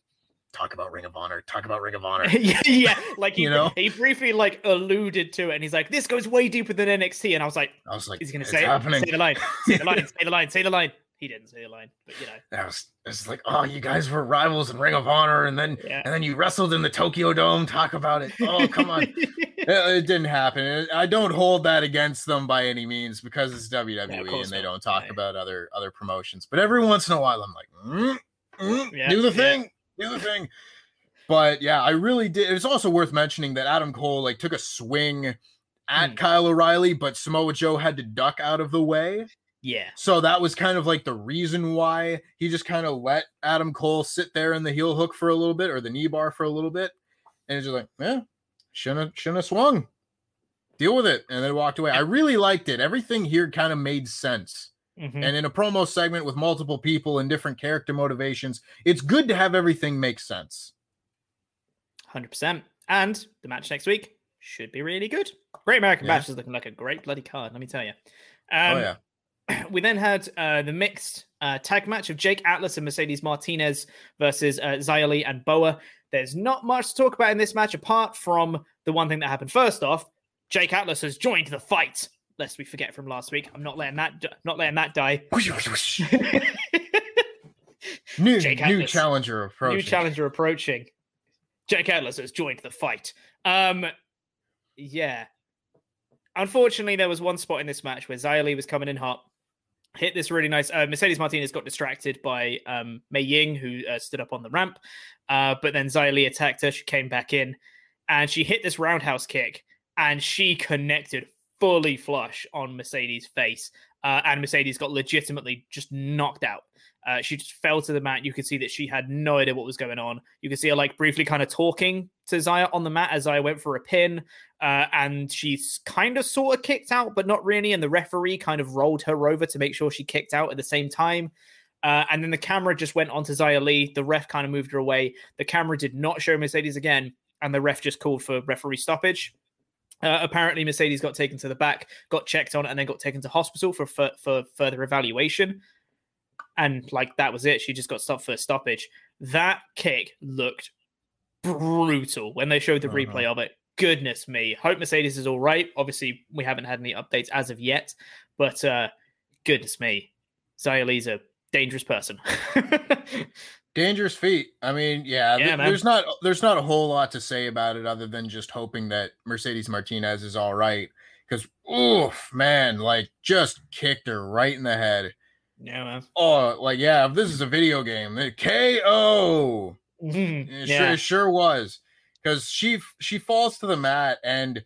talk about Ring of Honor, talk about Ring of Honor. yeah, like he, you know, he briefly like alluded to it, and he's like, "This goes way deeper than NXT," and I was like, "I was like, he's gonna say, it, say the line, say the line, say the line, say the line." He didn't say the line, but you know, that was it's like, oh, you guys were rivals in Ring of Honor, and then yeah. and then you wrestled in the Tokyo Dome. Talk about it. Oh, come on, it, didn't happen. I don't hold that against them by any means because it's WWE yeah, and they don't talk yeah. about other other promotions. But every once in a while, I'm like, mm, mm, do the thing, do the thing. But yeah, I really did. It's also worth mentioning that Adam Cole like took a swing at mm. Kyle O'Reilly, but Samoa Joe had to duck out of the way. Yeah. So that was kind of like the reason why he just kind of let Adam Cole sit there in the heel hook for a little bit or the knee bar for a little bit. And he's just like, yeah, shouldn't have, shouldn't have swung. Deal with it. And then walked away. I really liked it. Everything here kind of made sense. Mm-hmm. And in a promo segment with multiple people and different character motivations, it's good to have everything make sense. 100%. And the match next week should be really good. Great American yeah. match is looking like a great bloody card, let me tell you. Oh, um, oh, yeah. We then had uh, the mixed uh, tag match of Jake Atlas and Mercedes Martinez versus uh, Xia Li and Boa. There's not much to talk about in this match apart from the one thing that happened. First off, Jake Atlas has joined the fight. Lest we forget from last week, I'm not letting that not letting that die. new, Jake Atlas, new challenger approaching. New challenger approaching. Jake Atlas has joined the fight. Um, yeah. Unfortunately, there was one spot in this match where Xia Li was coming in hot, hit this really nice. Uh, Mercedes Martinez got distracted by um, Mei Ying, who uh, stood up on the ramp. Uh, but then Li attacked her. She came back in and she hit this roundhouse kick and she connected fully flush on Mercedes' face. Uh, and Mercedes got legitimately just knocked out. Uh, she just fell to the mat. You could see that she had no idea what was going on. You could see her like briefly kind of talking to Xia on the mat as Xia went for a pin. Uh, and she's kind of sort of kicked out, but not really. And the referee kind of rolled her over to make sure she kicked out at the same time. Uh, and then the camera just went on to Xia Li. The ref kind of moved her away. The camera did not show Mercedes again. And the ref just called for referee stoppage. Uh, apparently, Mercedes got taken to the back, got checked on, and then got taken to hospital for for, for further evaluation and like that was it. She just got stopped for a stoppage. That kick looked brutal when they showed the uh-huh. replay of it. Goodness me. Hope Mercedes is all right. Obviously, we haven't had any updates as of yet, but uh goodness me. Li's a dangerous person. dangerous feet. I mean, yeah, yeah th- there's not there's not a whole lot to say about it other than just hoping that Mercedes Martinez is all right. Because oof, man, like just kicked her right in the head. Yeah, man. Oh, like yeah, if this is a video game, KO. Mm-hmm. It, yeah. sure, it sure was because she she falls to the mat and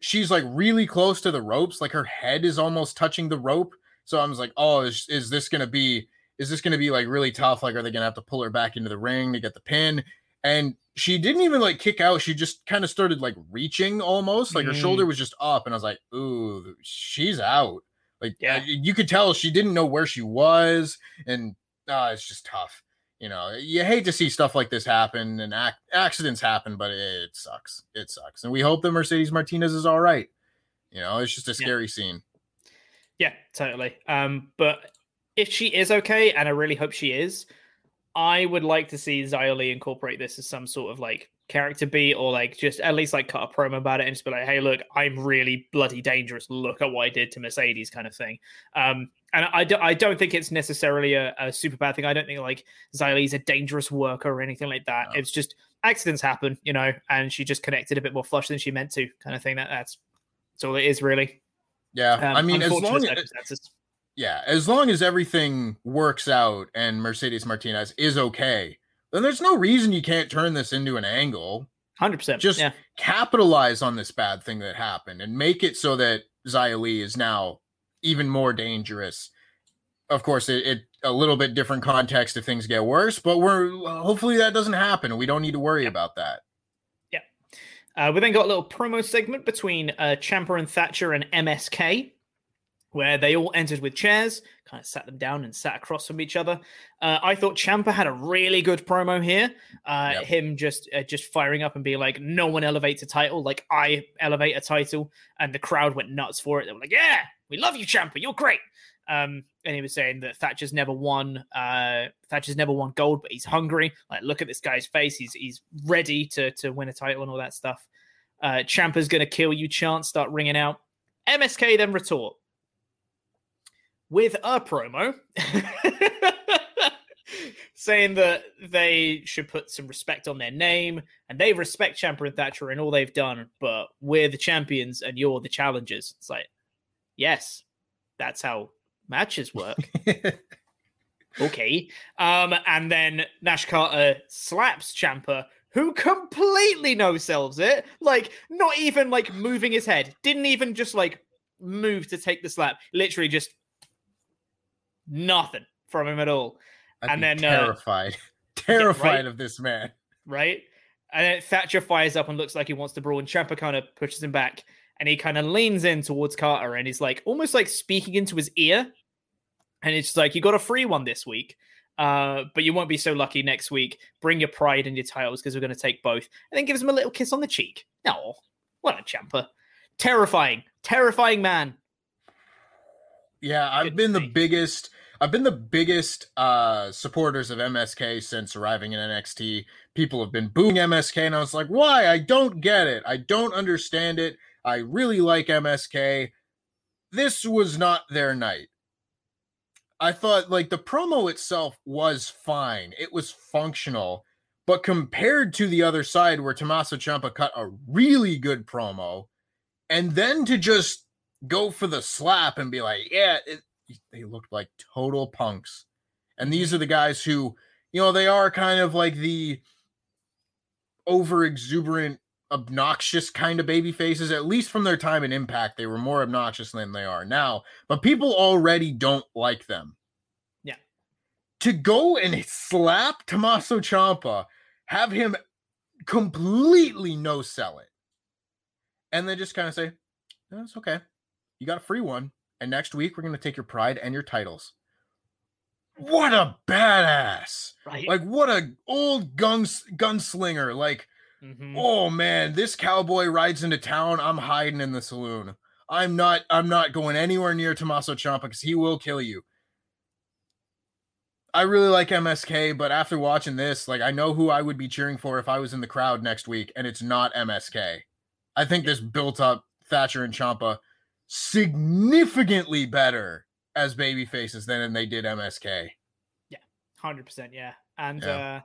she's like really close to the ropes, like her head is almost touching the rope. So I was like, oh, is, is this gonna be is this gonna be like really tough? Like, are they gonna have to pull her back into the ring to get the pin? And she didn't even like kick out. She just kind of started like reaching almost, like mm. her shoulder was just up, and I was like, ooh, she's out. Like yeah. you could tell she didn't know where she was, and uh, it's just tough. You know, you hate to see stuff like this happen and ac- accidents happen, but it, it, sucks. It sucks, and we hope that Mercedes Martinez is all right. You know, it's just a scary yeah. scene. Yeah, totally. Um, but if she is okay, and I really hope she is, I would like to see Xia incorporate this as some sort of like character beat or like just at least like cut a promo about it and just be like, hey, look, I'm really bloody dangerous. Look at what I did to Mercedes, kind of thing. Um, and I, do, I don't think it's necessarily a, a, super bad thing. I don't think like Li's a dangerous worker or anything like that. No. It's just accidents happen, you know, and she just connected a bit more flush than she meant to, kind of thing. That that's, that's all it is, really. Yeah, um, I mean, as long as yeah, as long as everything works out and Mercedes Martinez is okay, then there's no reason you can't turn this into an angle. 100%. Just yeah. capitalize on this bad thing that happened and make it so that Xia Li is now even more dangerous. Of course, it, it a little bit different context if things get worse, but we're hopefully that doesn't happen. We don't need to worry about that. Yeah. Uh, we then got a little promo segment between uh, Ciampa and Thatcher and MSK where they all entered with chairs, kind of sat them down and sat across from each other. Uh, I thought Ciampa had a really good promo here. Uh, yep. Him just uh, just firing up and being like, "No one elevates a title like I elevate a title," and the crowd went nuts for it. They were like, "Yeah, we love you, Ciampa. You're great." Um, and he was saying that Thatcher's never won. Uh, Thatcher's never won gold, but he's hungry. Like, look at this guy's face. He's he's ready to to win a title and all that stuff. Uh, Ciampa's gonna kill you. Chants start ringing out. MSK then retort with a promo saying that they should put some respect on their name and they respect Ciampa and Thatcher and all they've done, but we're the champions and you're the challengers. It's like, yes, that's how matches work. okay. Um, and then Nash Carter slaps Ciampa, who completely no sells it. Like, not even like moving his head, didn't even just like move to take the slap, literally just nothing from him at all. I'd and then terrified, uh, terrified right? of this man. Right. And then Thatcher fires up and looks like he wants to brawl, and Ciampa kind of pushes him back, and he kind of leans in towards Carter, and he's like almost like speaking into his ear, and it's like you got a free one this week. Uh, but you won't be so lucky next week. Bring your pride and your titles because we're going to take both. And then gives him a little kiss on the cheek. No, what a Ciampa. Terrifying, terrifying man. Yeah, I've been the biggest I've been the biggest uh supporters of MSK since arriving in NXT. People have been booing MSK and I was like, "Why? I don't get it. I don't understand it. I really like MSK." This was not their night. I thought like the promo itself was fine. It was functional. But compared to the other side where Tommaso Ciampa cut a really good promo and then to just go for the slap and be like, yeah, it, they looked like total punks. And these mm-hmm. are the guys who, you know, they are kind of like the over exuberant, obnoxious kind of baby faces, at least from their time in Impact. They were more obnoxious than they are now, but people already don't like them. Yeah. To go and slap Tommaso Ciampa, have him completely no sell it, and then just kind of say, that's okay you got a free one. And next week, we're going to take your pride and your titles. What a badass. Right. Like, what a old guns gunslinger. Like, mm-hmm. oh man, this cowboy rides into town. I'm hiding in the saloon. I'm not, I'm not going anywhere near Tommaso Ciampa because he will kill you. I really like MSK, but after watching this, like I know who I would be cheering for if I was in the crowd next week, and it's not MSK. I think this built up Thatcher and Ciampa significantly better as baby faces than they did MSK. Yeah, hundred percent. Yeah, and yeah.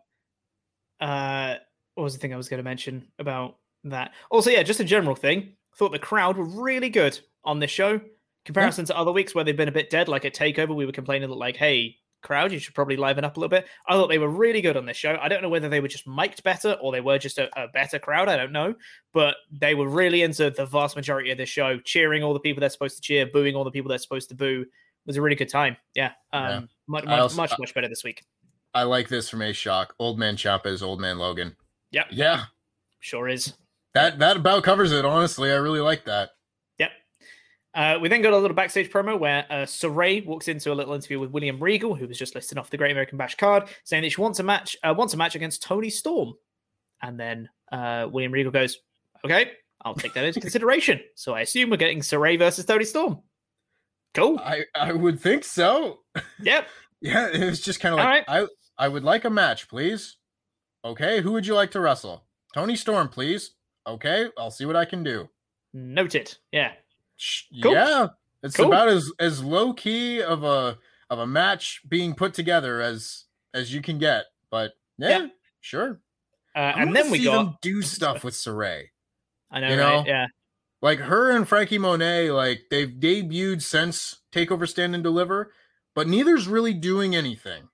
uh, uh, what was the thing I was going to mention about that? Also, yeah, just a general thing. Thought the crowd were really good on this show. Comparison yeah. to other weeks where they've been a bit dead, like at Takeover, we were complaining that like, hey, crowd. You should probably liven up a little bit. I thought they were really good on this show. I don't know whether they were just mic'd better or they were just a, a, better crowd. I don't know, but they were really into the vast majority of the show, cheering all the people they're supposed to cheer, booing all the people they're supposed to boo. It was a really good time. Yeah, um, yeah. much much, also, much much better this week. I like this from A Shock. Old man Ciampa is old man Logan. Yep. Yeah. Sure is. That that about covers it. Honestly, I really like that. Uh, we then got a little backstage promo where uh, Sarray walks into a little interview with William Regal, who was just listed off the Great American Bash card, saying that she wants a match, uh, wants a match against Toni Storm. And then uh, William Regal goes, "Okay, I'll take that into consideration." So I assume we're getting Sarray versus Toni Storm. Cool. I I would think so. Yep. yeah, it was just kind of like right. I I would like a match, please. Okay, who would you like to wrestle? Toni Storm, please. Okay, I'll see what I can do. Noted. Yeah. Cool. Yeah, it's cool. about as as low key of a of a match being put together as as you can get. But yeah, yeah. sure. Uh, and then we go do stuff with Sarray. I know, you know? Right? Yeah. Like her and Franky Monet, like they've debuted since Takeover Stand and Deliver, but neither's really doing anything.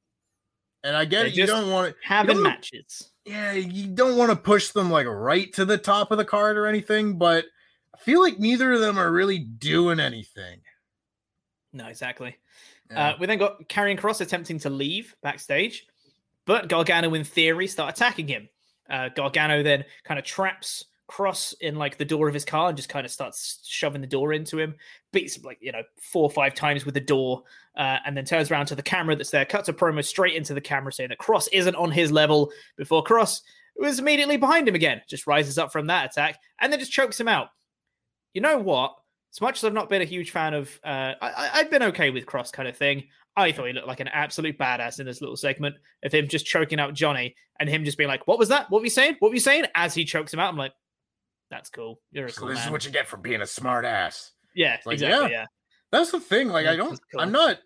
And I get they it, you don't want to having matches. Yeah, you don't want to push them like right to the top of the card or anything, but I feel like neither of them are really doing anything. No, exactly. Yeah. Uh, we then got Karrion Kross attempting to leave backstage, but Gargano, and Theory, start attacking him. Uh, Gargano then kind of traps Kross in like the door of his car and just kind of starts shoving the door into him, beats him like you know four or five times with the door, uh, and then turns around to the camera that's there, cuts a promo straight into the camera saying that Cross isn't on his level. Before Kross was immediately behind him again, just rises up from that attack and then just chokes him out. You know what? As much as I've not been a huge fan of, uh, I, I've been okay with Kross kind of thing. I thought he looked like an absolute badass in this little segment of him just choking out Johnny and him just being like, "What was that? What were you saying? What were you saying?" As he chokes him out, I'm like, "That's cool. You're a so cool This man. is what you get for being a smart ass." Yeah, like, exactly. Yeah. yeah. that's the thing. Like, I don't. Cool. I'm not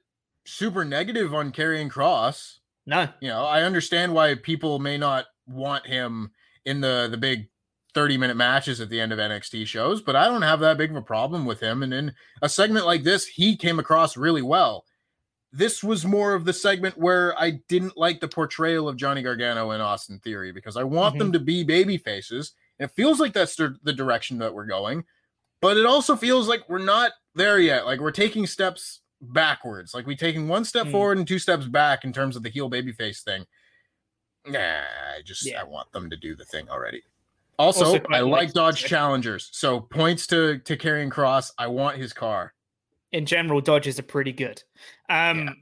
super negative on Karrion Kross. No, you know, I understand why people may not want him in the the big 30 minute matches at the end of NXT shows, but I don't have that big of a problem with him. And in a segment like this, he came across really well. This was more of the segment where I didn't like the portrayal of Johnny Gargano and Austin Theory because I want mm-hmm. them to be baby faces. And it feels like that's the direction that we're going, but it also feels like we're not there yet. Like we're taking steps backwards. Like we're taking one step mm. forward and two steps back in terms of the heel babyface thing. Nah, I just yeah. I want them to do the thing already. Also, I like Dodge Challengers, so points to to Karrion Kross. I want his car. In general, Dodges are pretty good. Um,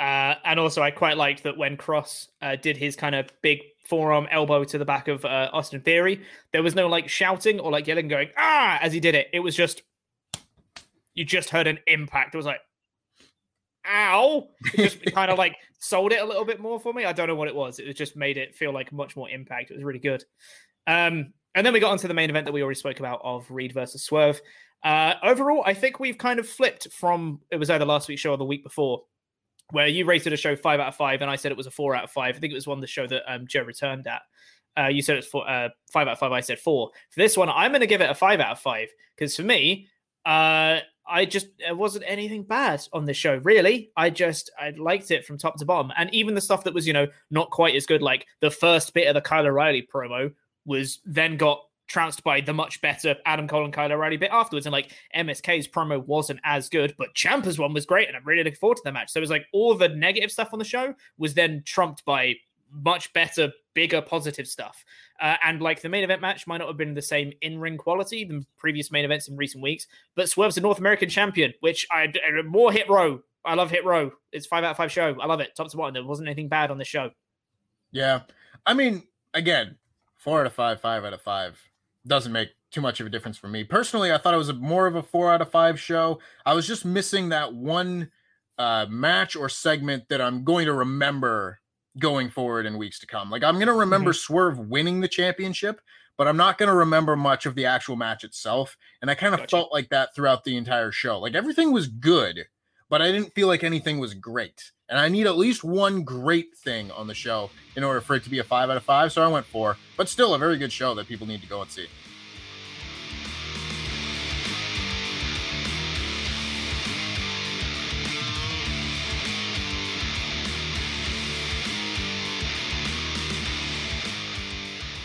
yeah. uh, and also, I quite liked that when Kross uh, did his kind of big forearm elbow to the back of uh, Austin Theory, there was no like shouting or like yelling, going ah as he did it. It was just you just heard an impact. It was like ow. It just kind of like sold it a little bit more for me. I don't know what it was. It just made it feel like much more impact. It was really good. Um, and then we got onto the main event that we already spoke about of Reed versus Swerve. Uh, overall, I think we've kind of flipped from it was either last week's show or the week before, where you rated a show five out of five, and I said it was a four out of five. I think it was one the show that um, Joe returned at. Uh, you said it's four, uh, five out of five. I said four. For this one, I'm going to give it a five out of five because for me, uh, I just it wasn't anything bad on this show. Really, I just I liked it from top to bottom, and even the stuff that was you know not quite as good, like the first bit of the Kyle O'Reilly promo, was then got trounced by the much better Adam Cole and Kyle O'Reilly bit afterwards. And like MSK's promo wasn't as good, but Ciampa's one was great, and I'm really looking forward to the match. So it was like all the negative stuff on the show was then trumped by much better, bigger, positive stuff. Uh, and like the main event match might not have been the same in ring quality than previous main events in recent weeks, but Swerve's a North American champion, which I more hit row. I love hit row. It's five out of five show. I love it, top to bottom. There wasn't anything bad on the show. Yeah, I mean, again, four out of five, five out of five doesn't make too much of a difference for me personally. I thought it was a, more of a four out of five show. I was just missing that one uh, match or segment that I'm going to remember going forward in weeks to come. Like I'm going to remember mm-hmm. Swerve winning the championship, but I'm not going to remember much of the actual match itself. And I kind of gotcha. felt like that throughout the entire show. Like everything was good, but I didn't feel like anything was great. And I need at least one great thing on the show in order for it to be a five out of five. So I went four, but still a very good show that people need to go and see.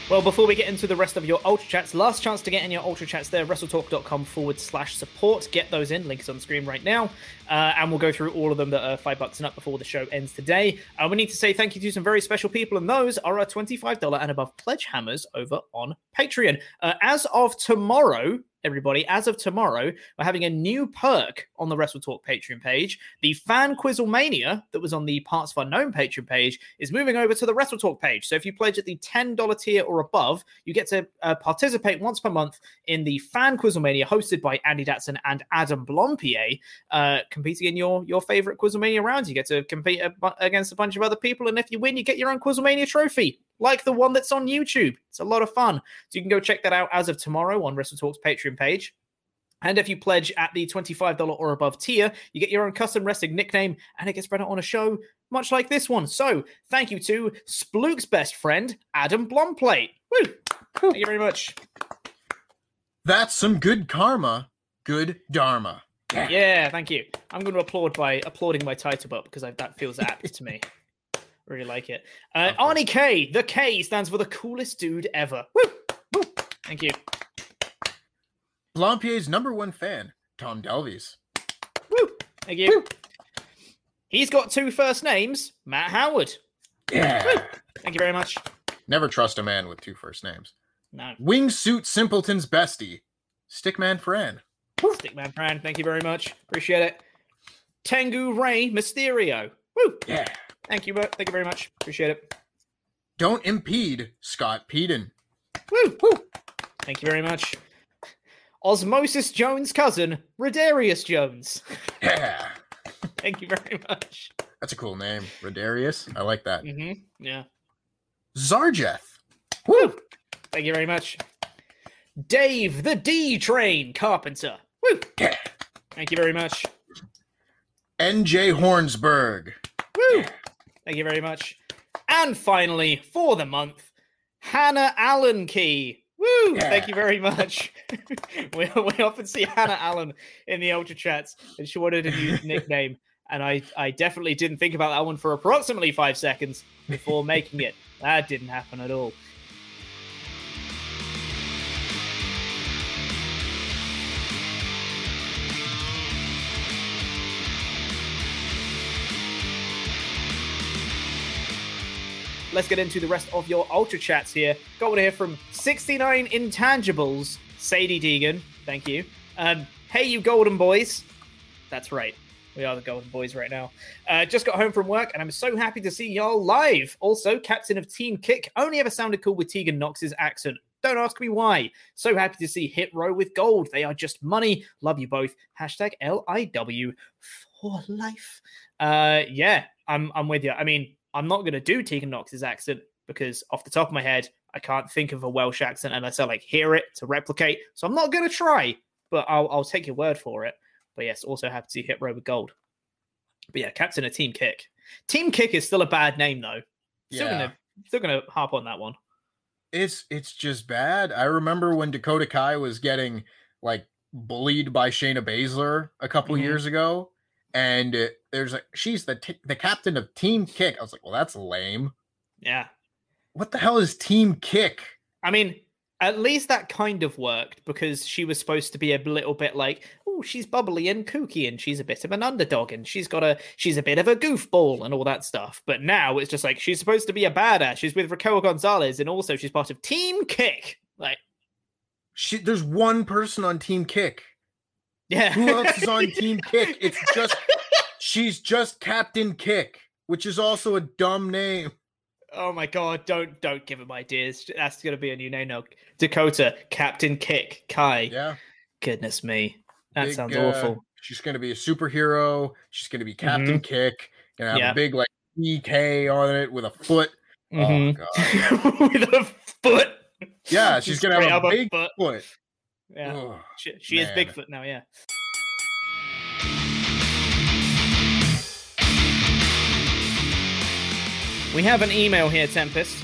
Well, before we get into the rest of your Ultra Chats, last chance to get in your Ultra Chats there, wrestletalk.com forward slash support. Get those in, links on the screen right now. Uh, and we'll go through all of them that are five bucks and up before the show ends today. Uh, we need to say thank you to some very special people, and those are our $25 and above pledge hammers over on Patreon. Uh, as of tomorrow, everybody, as of tomorrow, we're having a new perk on the Wrestle Talk Patreon page. The Fan Quizzlemania that was on the Parts of Unknown Patreon page is moving over to the Wrestle Talk page. So if you pledge at the $10 tier or above, you get to uh, participate once per month in the Fan Quizzlemania hosted by Andy Datson and Adam Blampied, uh, competing in your, your favorite Quizzlemania rounds. You get to compete against a bunch of other people, and if you win, you get your own Quizzlemania trophy like the one that's on YouTube. It's a lot of fun. So you can go check that out as of tomorrow on Wrestle Talk's Patreon page. And if you pledge at the $25 or above tier, you get your own custom wrestling nickname and it gets read out on a show much like this one. So thank you to Spluke's best friend, Adam Blampied. Woo! Thank you very much. That's some good karma, good dharma. Yeah. yeah, thank you. I'm going to applaud by applauding my title up because I, that feels apt to me. Really like it. Uh, Arnie K. The K stands for the coolest dude ever. Woo! Woo! Thank you. Blampied's number one fan, Tom Delvies. Woo! Thank you. Woo. He's got two first names, Matt Howard. Yeah. Woo. Thank you very much. Never trust a man with two first names. No. Wingsuit Simpleton's bestie, Stickman Fran. Woo! Stickman Fran, thank you very much. Appreciate it. Tengu Ray Mysterio. Woo! Yeah. Thank you, bro. thank you very much. Appreciate it. Don't impede Scott Peden. Woo! Woo! Thank you very much. Osmosis Jones' cousin, Rodarius Jones. Yeah. Thank you very much. That's a cool name, Rodarius. I like that. Mm-hmm. Yeah. Zarjeth. Woo! Thank you very much. Dave, the D Train Carpenter. Woo! Yeah. Thank you very much. NJ Hornsberg. Woo! Thank you very much. And finally, for the month, Hannah Allen Key. Woo! Yeah. Thank you very much. we, we often see Hannah Allen in the Ultra Chats, and she wanted a new nickname. And I, I definitely didn't think about that one for approximately five seconds before making it. That didn't happen at all. Let's get into the rest of your ultra chats here. Got one here from 69 Intangibles, Sadie Deegan. Thank you. Um, hey, you golden boys. That's right. We are the golden boys right now. Uh, just got home from work and I'm so happy to see y'all live. Also, captain of Team Kick only ever sounded cool with Tegan Knox's accent. Don't ask me why. So happy to see Hit Row with gold. They are just money. Love you both. Hashtag LIW for life. Uh, yeah, I'm I'm with you. I mean, I'm not going to do Tegan Knox's accent because off the top of my head, I can't think of a Welsh accent unless I like hear it to replicate. So I'm not going to try, but I'll, I'll take your word for it. But yes, also happy to Hit Row with Gold. But yeah, captain of Team Kick. Team Kick is still a bad name though. Still yeah. gonna still gonna harp on that one. It's it's just bad. I remember when Dakota Kai was getting like bullied by Shayna Baszler a couple mm-hmm. years ago, and there's a she's the t- the captain of Team Kick. I was like, well, that's lame. Yeah. What the hell is Team Kick? I mean, at least that kind of worked because she was supposed to be a little bit like, oh, she's bubbly and kooky and she's a bit of an underdog and she's got a she's a bit of a goofball and all that stuff. But now it's just like she's supposed to be a badass. She's with Raquel Gonzalez and also she's part of Team Kick. Like, she there's one person on Team Kick. Yeah. Who else is on Team Kick? It's just she's just Captain Kick, which is also a dumb name. Oh my god, don't don't give him ideas. That's gonna be a new name now. Dakota, Captain Kick, Kai. Yeah. Goodness me. That big, sounds uh, awful. She's gonna be a superhero. She's gonna be Captain mm-hmm. Kick. Gonna have yeah. a big like EK on it with a foot. Oh, mm-hmm. Oh god. with a foot. Yeah, she's, she's gonna have a big foot. foot. Yeah, oh, she, she is Bigfoot now. Yeah. We have an email here, Tempest,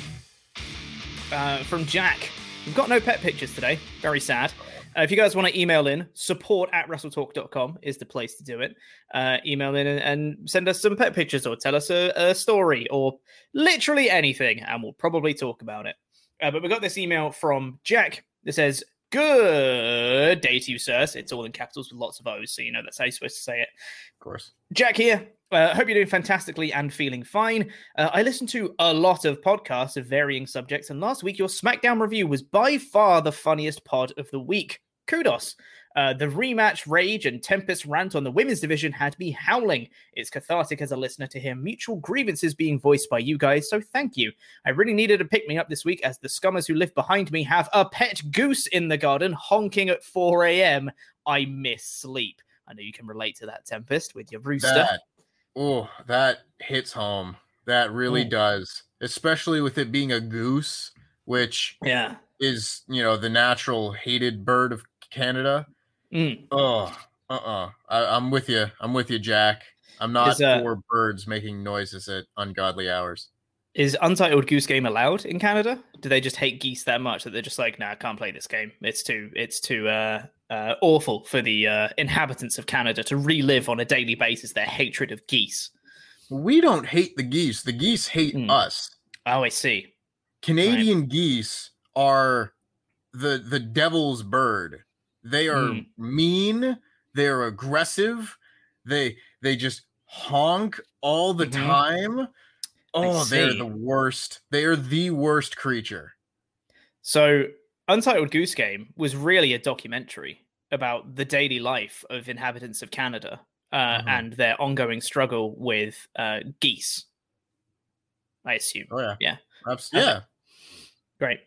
uh, from Jack. We've got no pet pictures today. Very sad. Uh, if you guys want to email in, support at wrestletalk.com is the place to do it. Uh, email in and, and, send us some pet pictures or tell us a, a, story or literally anything, and we'll probably talk about it. Uh, but we got this email from Jack that says, Good day to you, sirs. It's all in capitals with lots of O's, so you know that's how you're supposed to say it. Of course. Jack here. Uh, hope you're doing fantastically and feeling fine. Uh, I listen to a lot of podcasts of varying subjects, and last week your SmackDown review was by far the funniest pod of the week. Kudos. Uh, the rematch rage and Tempest rant on the women's division had me howling. It's cathartic as a listener to hear mutual grievances being voiced by you guys, so thank you. I really needed to pick me up this week as the scummers who live behind me have a pet goose in the garden honking at 4 a.m. I miss sleep. I know you can relate to that, Tempest, with your rooster. That, oh, that hits home. That really does, especially with it being a goose, which yeah is you know the natural hated bird of Canada. Mm. Oh, uh, uh-uh. uh I, am with you. I'm with you, Jack. I'm not is, uh, for birds making noises at ungodly hours. Is Untitled Goose Game allowed in Canada? Do they just hate geese that much that they're just like, nah, I can't play this game. It's too, it's too uh, uh, awful for the uh, inhabitants of Canada to relive on a daily basis their hatred of geese. We don't hate the geese. The geese hate mm. us. Oh, I see. Canadian right. geese are the the devil's bird They are mm. mean, they're aggressive, they they just honk all the mm-hmm. time. Oh, they're the worst. They are the worst creature. So, Untitled Goose Game was really a documentary about the daily life of inhabitants of Canada uh, mm-hmm. and their ongoing struggle with uh, geese. I assume. Oh yeah, yeah, Absolutely. yeah. Great.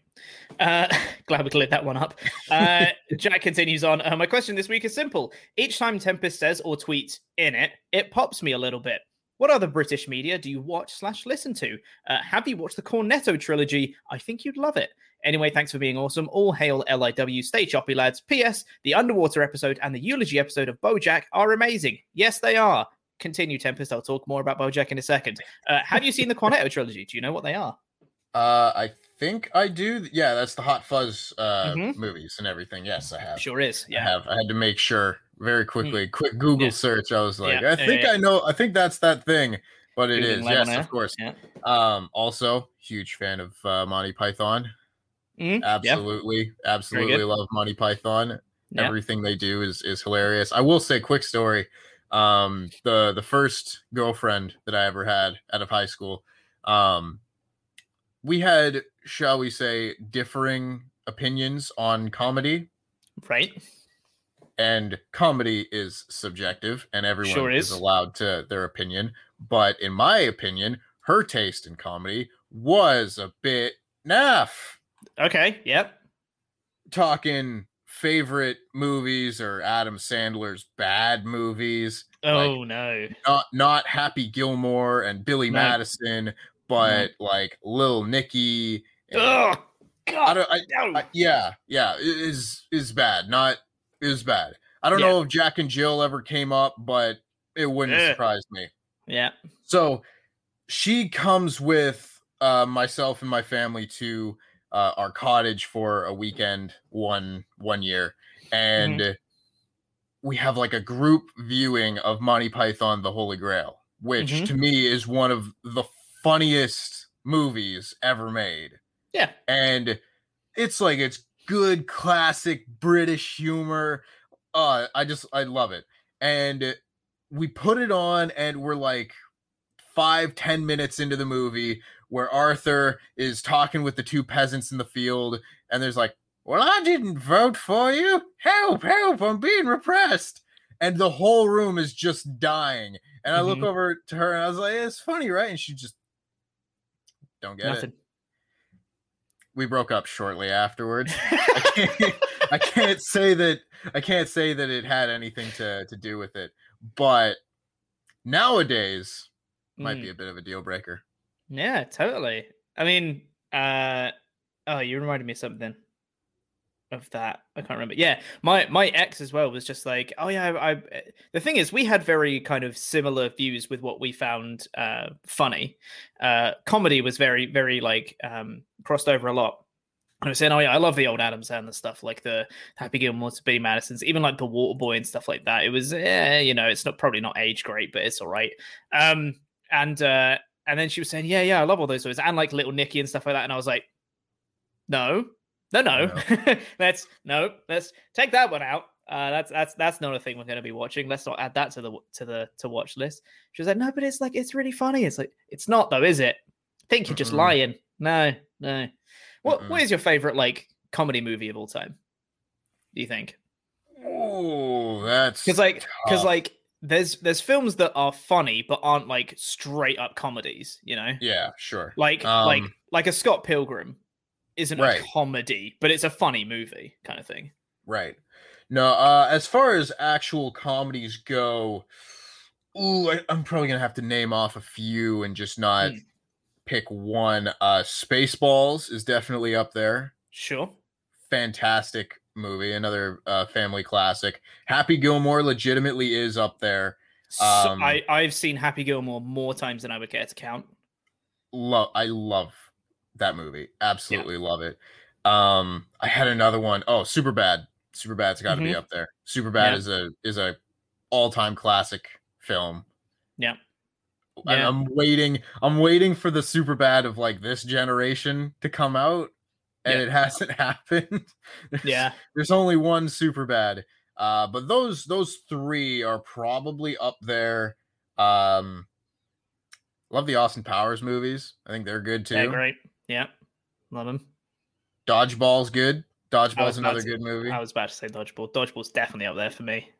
Uh, glad we cleared that one up. Uh, Jack continues on. Uh, my question this week is simple. Each time Tempest says or tweets in it, it pops me a little bit. What other British media do you watch slash listen to? Uh, have you watched the Cornetto trilogy? I think you'd love it. Anyway, thanks for being awesome. All hail LIW. Stay choppy, lads. P.S. The underwater episode and the eulogy episode of Bojack are amazing. Yes, they are. Continue, Tempest. I'll talk more about Bojack in a second. Uh, have you seen the Cornetto trilogy? Do you know what they are? Uh, I think I do. Yeah, that's the Hot Fuzz uh, mm-hmm. movies and everything. Yes, I have. Sure is. Yeah, I have. I had to make sure very hmm. quickly. Mm. Quick Google yeah. search. I was like, yeah. I think yeah, I know. I think that's that thing. But it is. Yes, of course. Um, also, huge fan of uh, Monty Python. Mm-hmm. Absolutely, absolutely love Monty Python. Everything they do is is hilarious. I will say, quick story. Um, the the first girlfriend that I ever had out of high school, um, we had, shall we say, differing opinions on comedy. Right. And comedy is subjective, and everyone sure is. is allowed to their opinion. But in my opinion, her taste in comedy was a bit naff. Okay. Yep. Talking favorite movies or Adam Sandler's bad movies. Oh like, no. Not not Happy Gilmore and Billy no. Madison, mm-hmm. but no. like Lil Nicky. Oh God. I I, I, yeah, yeah, is is bad. Not is bad. I don't yeah. know if Jack and Jill ever came up, but it wouldn't yeah. surprise me. Yeah. So she comes with uh, myself and my family to uh, our cottage for a weekend one one year, and mm-hmm. we have like a group viewing of Monty Python: The Holy Grail, which mm-hmm. to me is one of the funniest movies ever made. Yeah, and it's like it's good classic British humor. Uh, I just I love it, and we put it on, and we're like five ten minutes into the movie where Arthur is talking with the two peasants in the field, and there's like, Well, I didn't vote for you. Help, help, I'm being repressed. And the whole room is just dying. And I mm-hmm. look over to her and I was like, It's funny, right? And she just don't get Nothing. it. We broke up shortly afterwards. I, can't, I can't say that I can't say that it had anything to, to do with it, but nowadays might mm. be a bit of a deal breaker. Yeah, totally. I mean, uh oh, you reminded me of something of that. I can't remember. Yeah, my my ex as well was just like, oh yeah, I, I, the thing is we had very kind of similar views with what we found uh funny. Uh comedy was very very like um crossed over a lot. I was saying, oh yeah, I love the old Adam Sandler stuff, like the Happy Gilmore to Billy Madison's, even like the Waterboy and stuff like that. It was, yeah, you know, it's not probably not age great, but it's all right. Um, and uh, and then she was saying, "Yeah, yeah, I love all those stories," and like Little Nicky and stuff like that. And I was like, "No, no, no, let's no, let's take that one out. Uh, that's that's that's not a thing we're going to be watching. Let's not add that to the to the to watch list." She was like, "No, but it's like it's really funny." It's like it's not though, is it? I think you're just mm lying. No, no. What mm what is your favorite like comedy movie of all time? Do you think? Oh, that's because like because like there's there's films that are funny but aren't like straight up comedies, you know? Yeah, sure. Like um, like like a Scott Pilgrim isn't right. a comedy, but it's a funny movie kind of thing. Right. No, uh as far as actual comedies go, ooh, I, am probably gonna have to name off a few and just not mm. pick one. Uh Spaceballs is definitely up there. Sure. Fantastic movie, another uh, family classic. Happy Gilmore legitimately is up there. Um, so I I've seen Happy Gilmore more times than I would care to count. Love I love that movie. Absolutely yeah. love it. Um, I had another one. Oh, Super Bad. Super Bad's got to mm-hmm. be up there. Super Bad yeah. is a is a all time classic film. Yeah. I'm waiting. I'm waiting for the Super Bad of like this generation to come out, and yeah. it hasn't happened. yeah, there's only one super bad. Uh, but those those three are probably up there. Um, love the Austin Powers movies. I think they're good too. Yeah, great. Yeah, love them. Dodgeball's good. Dodgeball's another to, good movie. I was about to say Dodgeball. Dodgeball's definitely up there for me.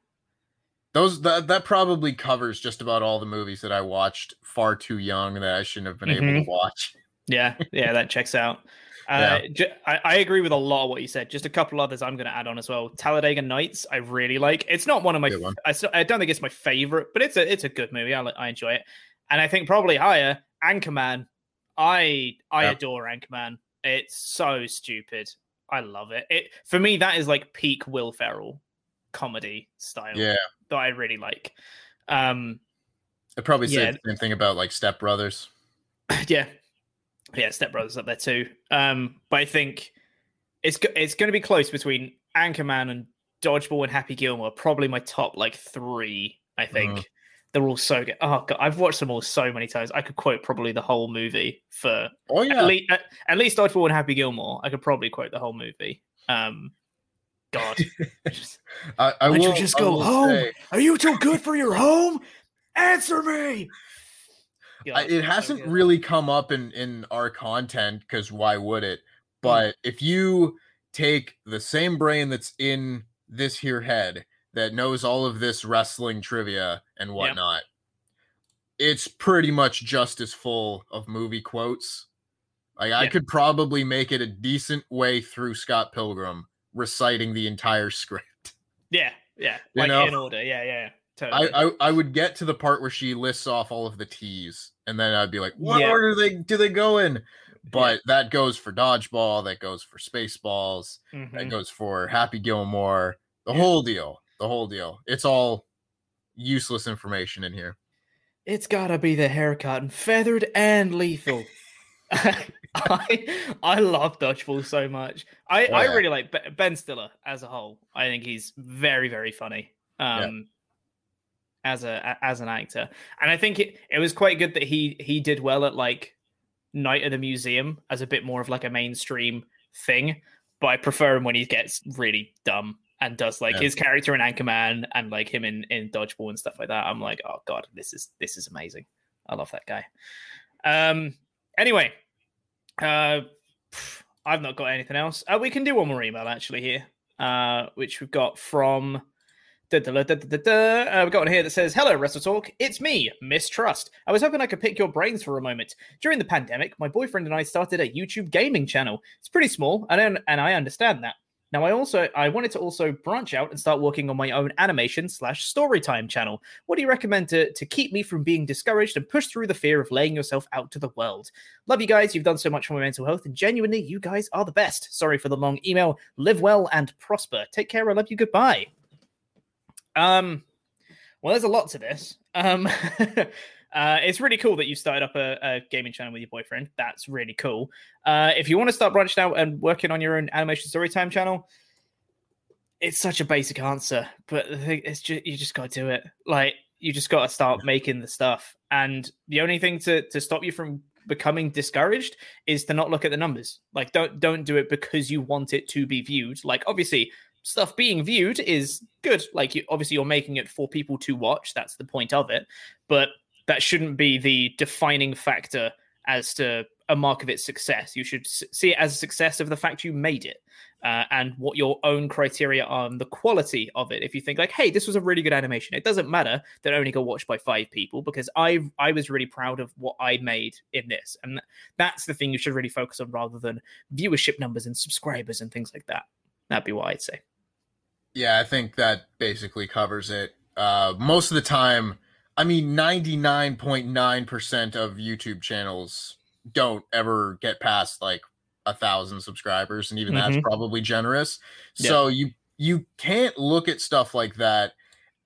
Those that that probably covers just about all the movies that I watched far too young that I shouldn't have been mm-hmm. able to watch. Yeah, yeah, that checks out. Uh, yeah. I, I, agree with a lot of what you said. Just a couple others I'm going to add on as well. Talladega Nights, I really like. It's not one of my. One. I, I don't think it's my favorite, but it's a it's a good movie. I I enjoy it, and I think probably higher Anchorman. I I yeah. adore Anchorman. It's so stupid. I love it. It for me that is like peak Will Ferrell comedy style. Yeah, that I really like. Um, I probably say yeah. the same thing about like Step Brothers. yeah, yeah, Step Brothers up there too. Um, but I think it's it's going to be close between Anchorman and Dodgeball and Happy Gilmore. Probably my top like three. I think. Uh-huh. They're all so good. Oh god, I've watched them all so many times. I could quote probably the whole movie for. Oh yeah. At least, at, at least Dodgeball and Happy Gilmore. I could probably quote the whole movie. Um, God, I, I will, you just go home? Say, Are you too good for your home? Answer me. God, it hasn't so really come up in in our content because why would it? Hmm. But mm. if you take the same brain that's in this here head that knows all of this wrestling trivia and whatnot. Yep. It's pretty much just as full of movie quotes. Like I could probably make it a decent way through Scott Pilgrim reciting the entire script. Yeah, yeah, you like know? in order. Yeah, yeah. Totally. I, I, I would get to the part where she lists off all of the T's, and then I'd be like, "What yeah. order they do they go in?" But yeah. that goes for dodgeball, that goes for spaceballs, mm-hmm. that goes for Happy Gilmore, the whole deal the whole deal. It's all useless information in here. It's gotta be the haircut and feathered and lethal. I I love Dodgeball so much. I, oh, I really like Ben Stiller as a whole. I think he's very very funny. Um, yeah. as a as an actor, and I think it it was quite good that he he did well at like Night at the Museum as a bit more of like a mainstream thing. But I prefer him when he gets really dumb and does like yeah. his character in Anchorman and like him in in Dodgeball and stuff like that. I'm like, oh god, this is this is amazing. I love that guy. Um. Anyway, uh, I've not got anything else. Uh, we can do one more email actually here, uh, which we've got from. Da, da, da, uh, we've got one here that says, Hello, Wrestle Talk. It's me, Mistrust. I was hoping I could pick your brains for a moment. During the pandemic, my boyfriend and I started a YouTube gaming channel. It's pretty small, and, and I understand that. Now, I also I wanted to also branch out and start working on my own animation slash storytime channel. What do you recommend to, to keep me from being discouraged and push through the fear of laying yourself out to the world? Love you guys. You've done so much for my mental health, and genuinely, you guys are the best. Sorry for the long email. Live well and prosper. Take care. I love you. Goodbye. Um, well, there's a lot to this. Um, Uh, it's really cool that you started up a, a, gaming channel with your boyfriend. That's really cool. Uh, if you want to start branching out and working on your own animation storytime channel, it's such a basic answer, but it's just you just got to do it. Like you just got to start making the stuff, and the only thing to to stop you from becoming discouraged is to not look at the numbers. Like don't don't do it because you want it to be viewed. Like obviously stuff being viewed is good. Like you obviously you're making it for people to watch. That's the point of it. But that shouldn't be the defining factor as to a mark of its success. You should see it as a success of the fact you made it uh, and what your own criteria are on the quality of it. If you think like, hey, this was a really good animation, it doesn't matter that only got watched by five people because I I was really proud of what I made in this, and that's the thing you should really focus on rather than viewership numbers and subscribers and things like that. That'd be what I'd say. Yeah, I think that basically covers it. Uh, most of the time I mean, 99.9% of YouTube channels don't ever get past like a thousand subscribers, and even mm-hmm. that's probably generous. Yeah. So you you can't look at stuff like that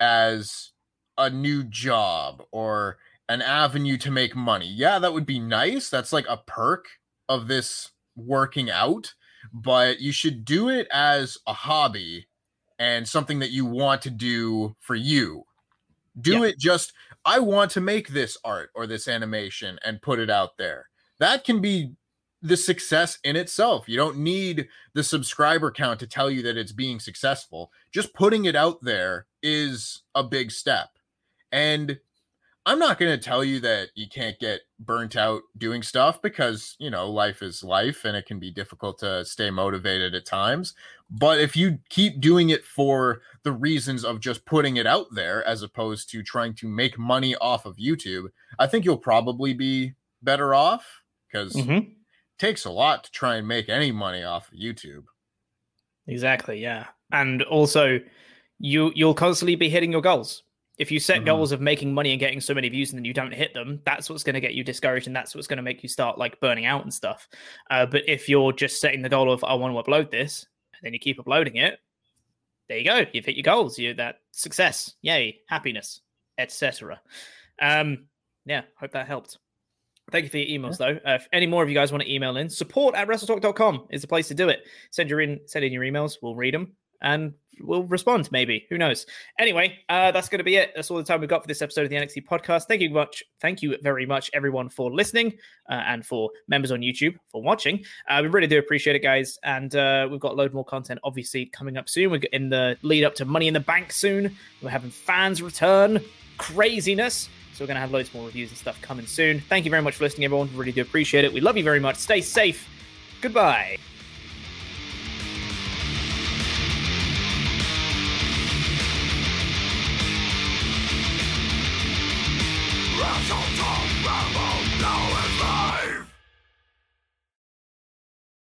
as a new job or an avenue to make money. Yeah, that would be nice. That's like a perk of this working out, but you should do it as a hobby and something that you want to do for you do yeah. it just, I want to make this art or this animation and put it out there. That can be the success in itself. You don't need the subscriber count to tell you that it's being successful. Just putting it out there is a big step. And I'm not going to tell you that you can't get burnt out doing stuff because, you know, life is life and it can be difficult to stay motivated at times. But if you keep doing it for the reasons of just putting it out there as opposed to trying to make money off of YouTube, I think you'll probably be better off because mm-hmm. it takes a lot to try and make any money off of YouTube. Exactly, yeah. And also you you'll constantly be hitting your goals if you set mm-hmm. goals of making money and getting so many views and then you don't hit them, that's what's going to get you discouraged and that's what's going to make you start like burning out and stuff. Uh, but if you're just setting the goal of I want to upload this, and then you keep uploading it, there you go. You've hit your goals. You that success, yay, happiness, etc. Um, yeah, hope that helped. Thank you for your emails, yeah. though. Uh, if any more of you guys want to email in, support at wrestletalk.com is the place to do it. Send your in, send in your emails. We'll read them and we'll respond maybe. Who knows? Anyway uh, that's going to be it. That's all the time we've got for this episode of the nxt podcast. Thank you much thank you very much everyone for listening uh, and for members on youtube for watching. Uh, we really do appreciate it guys and uh, we've got a load more content obviously coming up soon. We're in the lead up to money in the bank soon. We're having fans return craziness. So we're going to have loads more reviews and stuff coming soon. Thank you very much for listening everyone. We really do appreciate it. We love you very much. Stay safe. Goodbye That's how Tom Rambo now is life.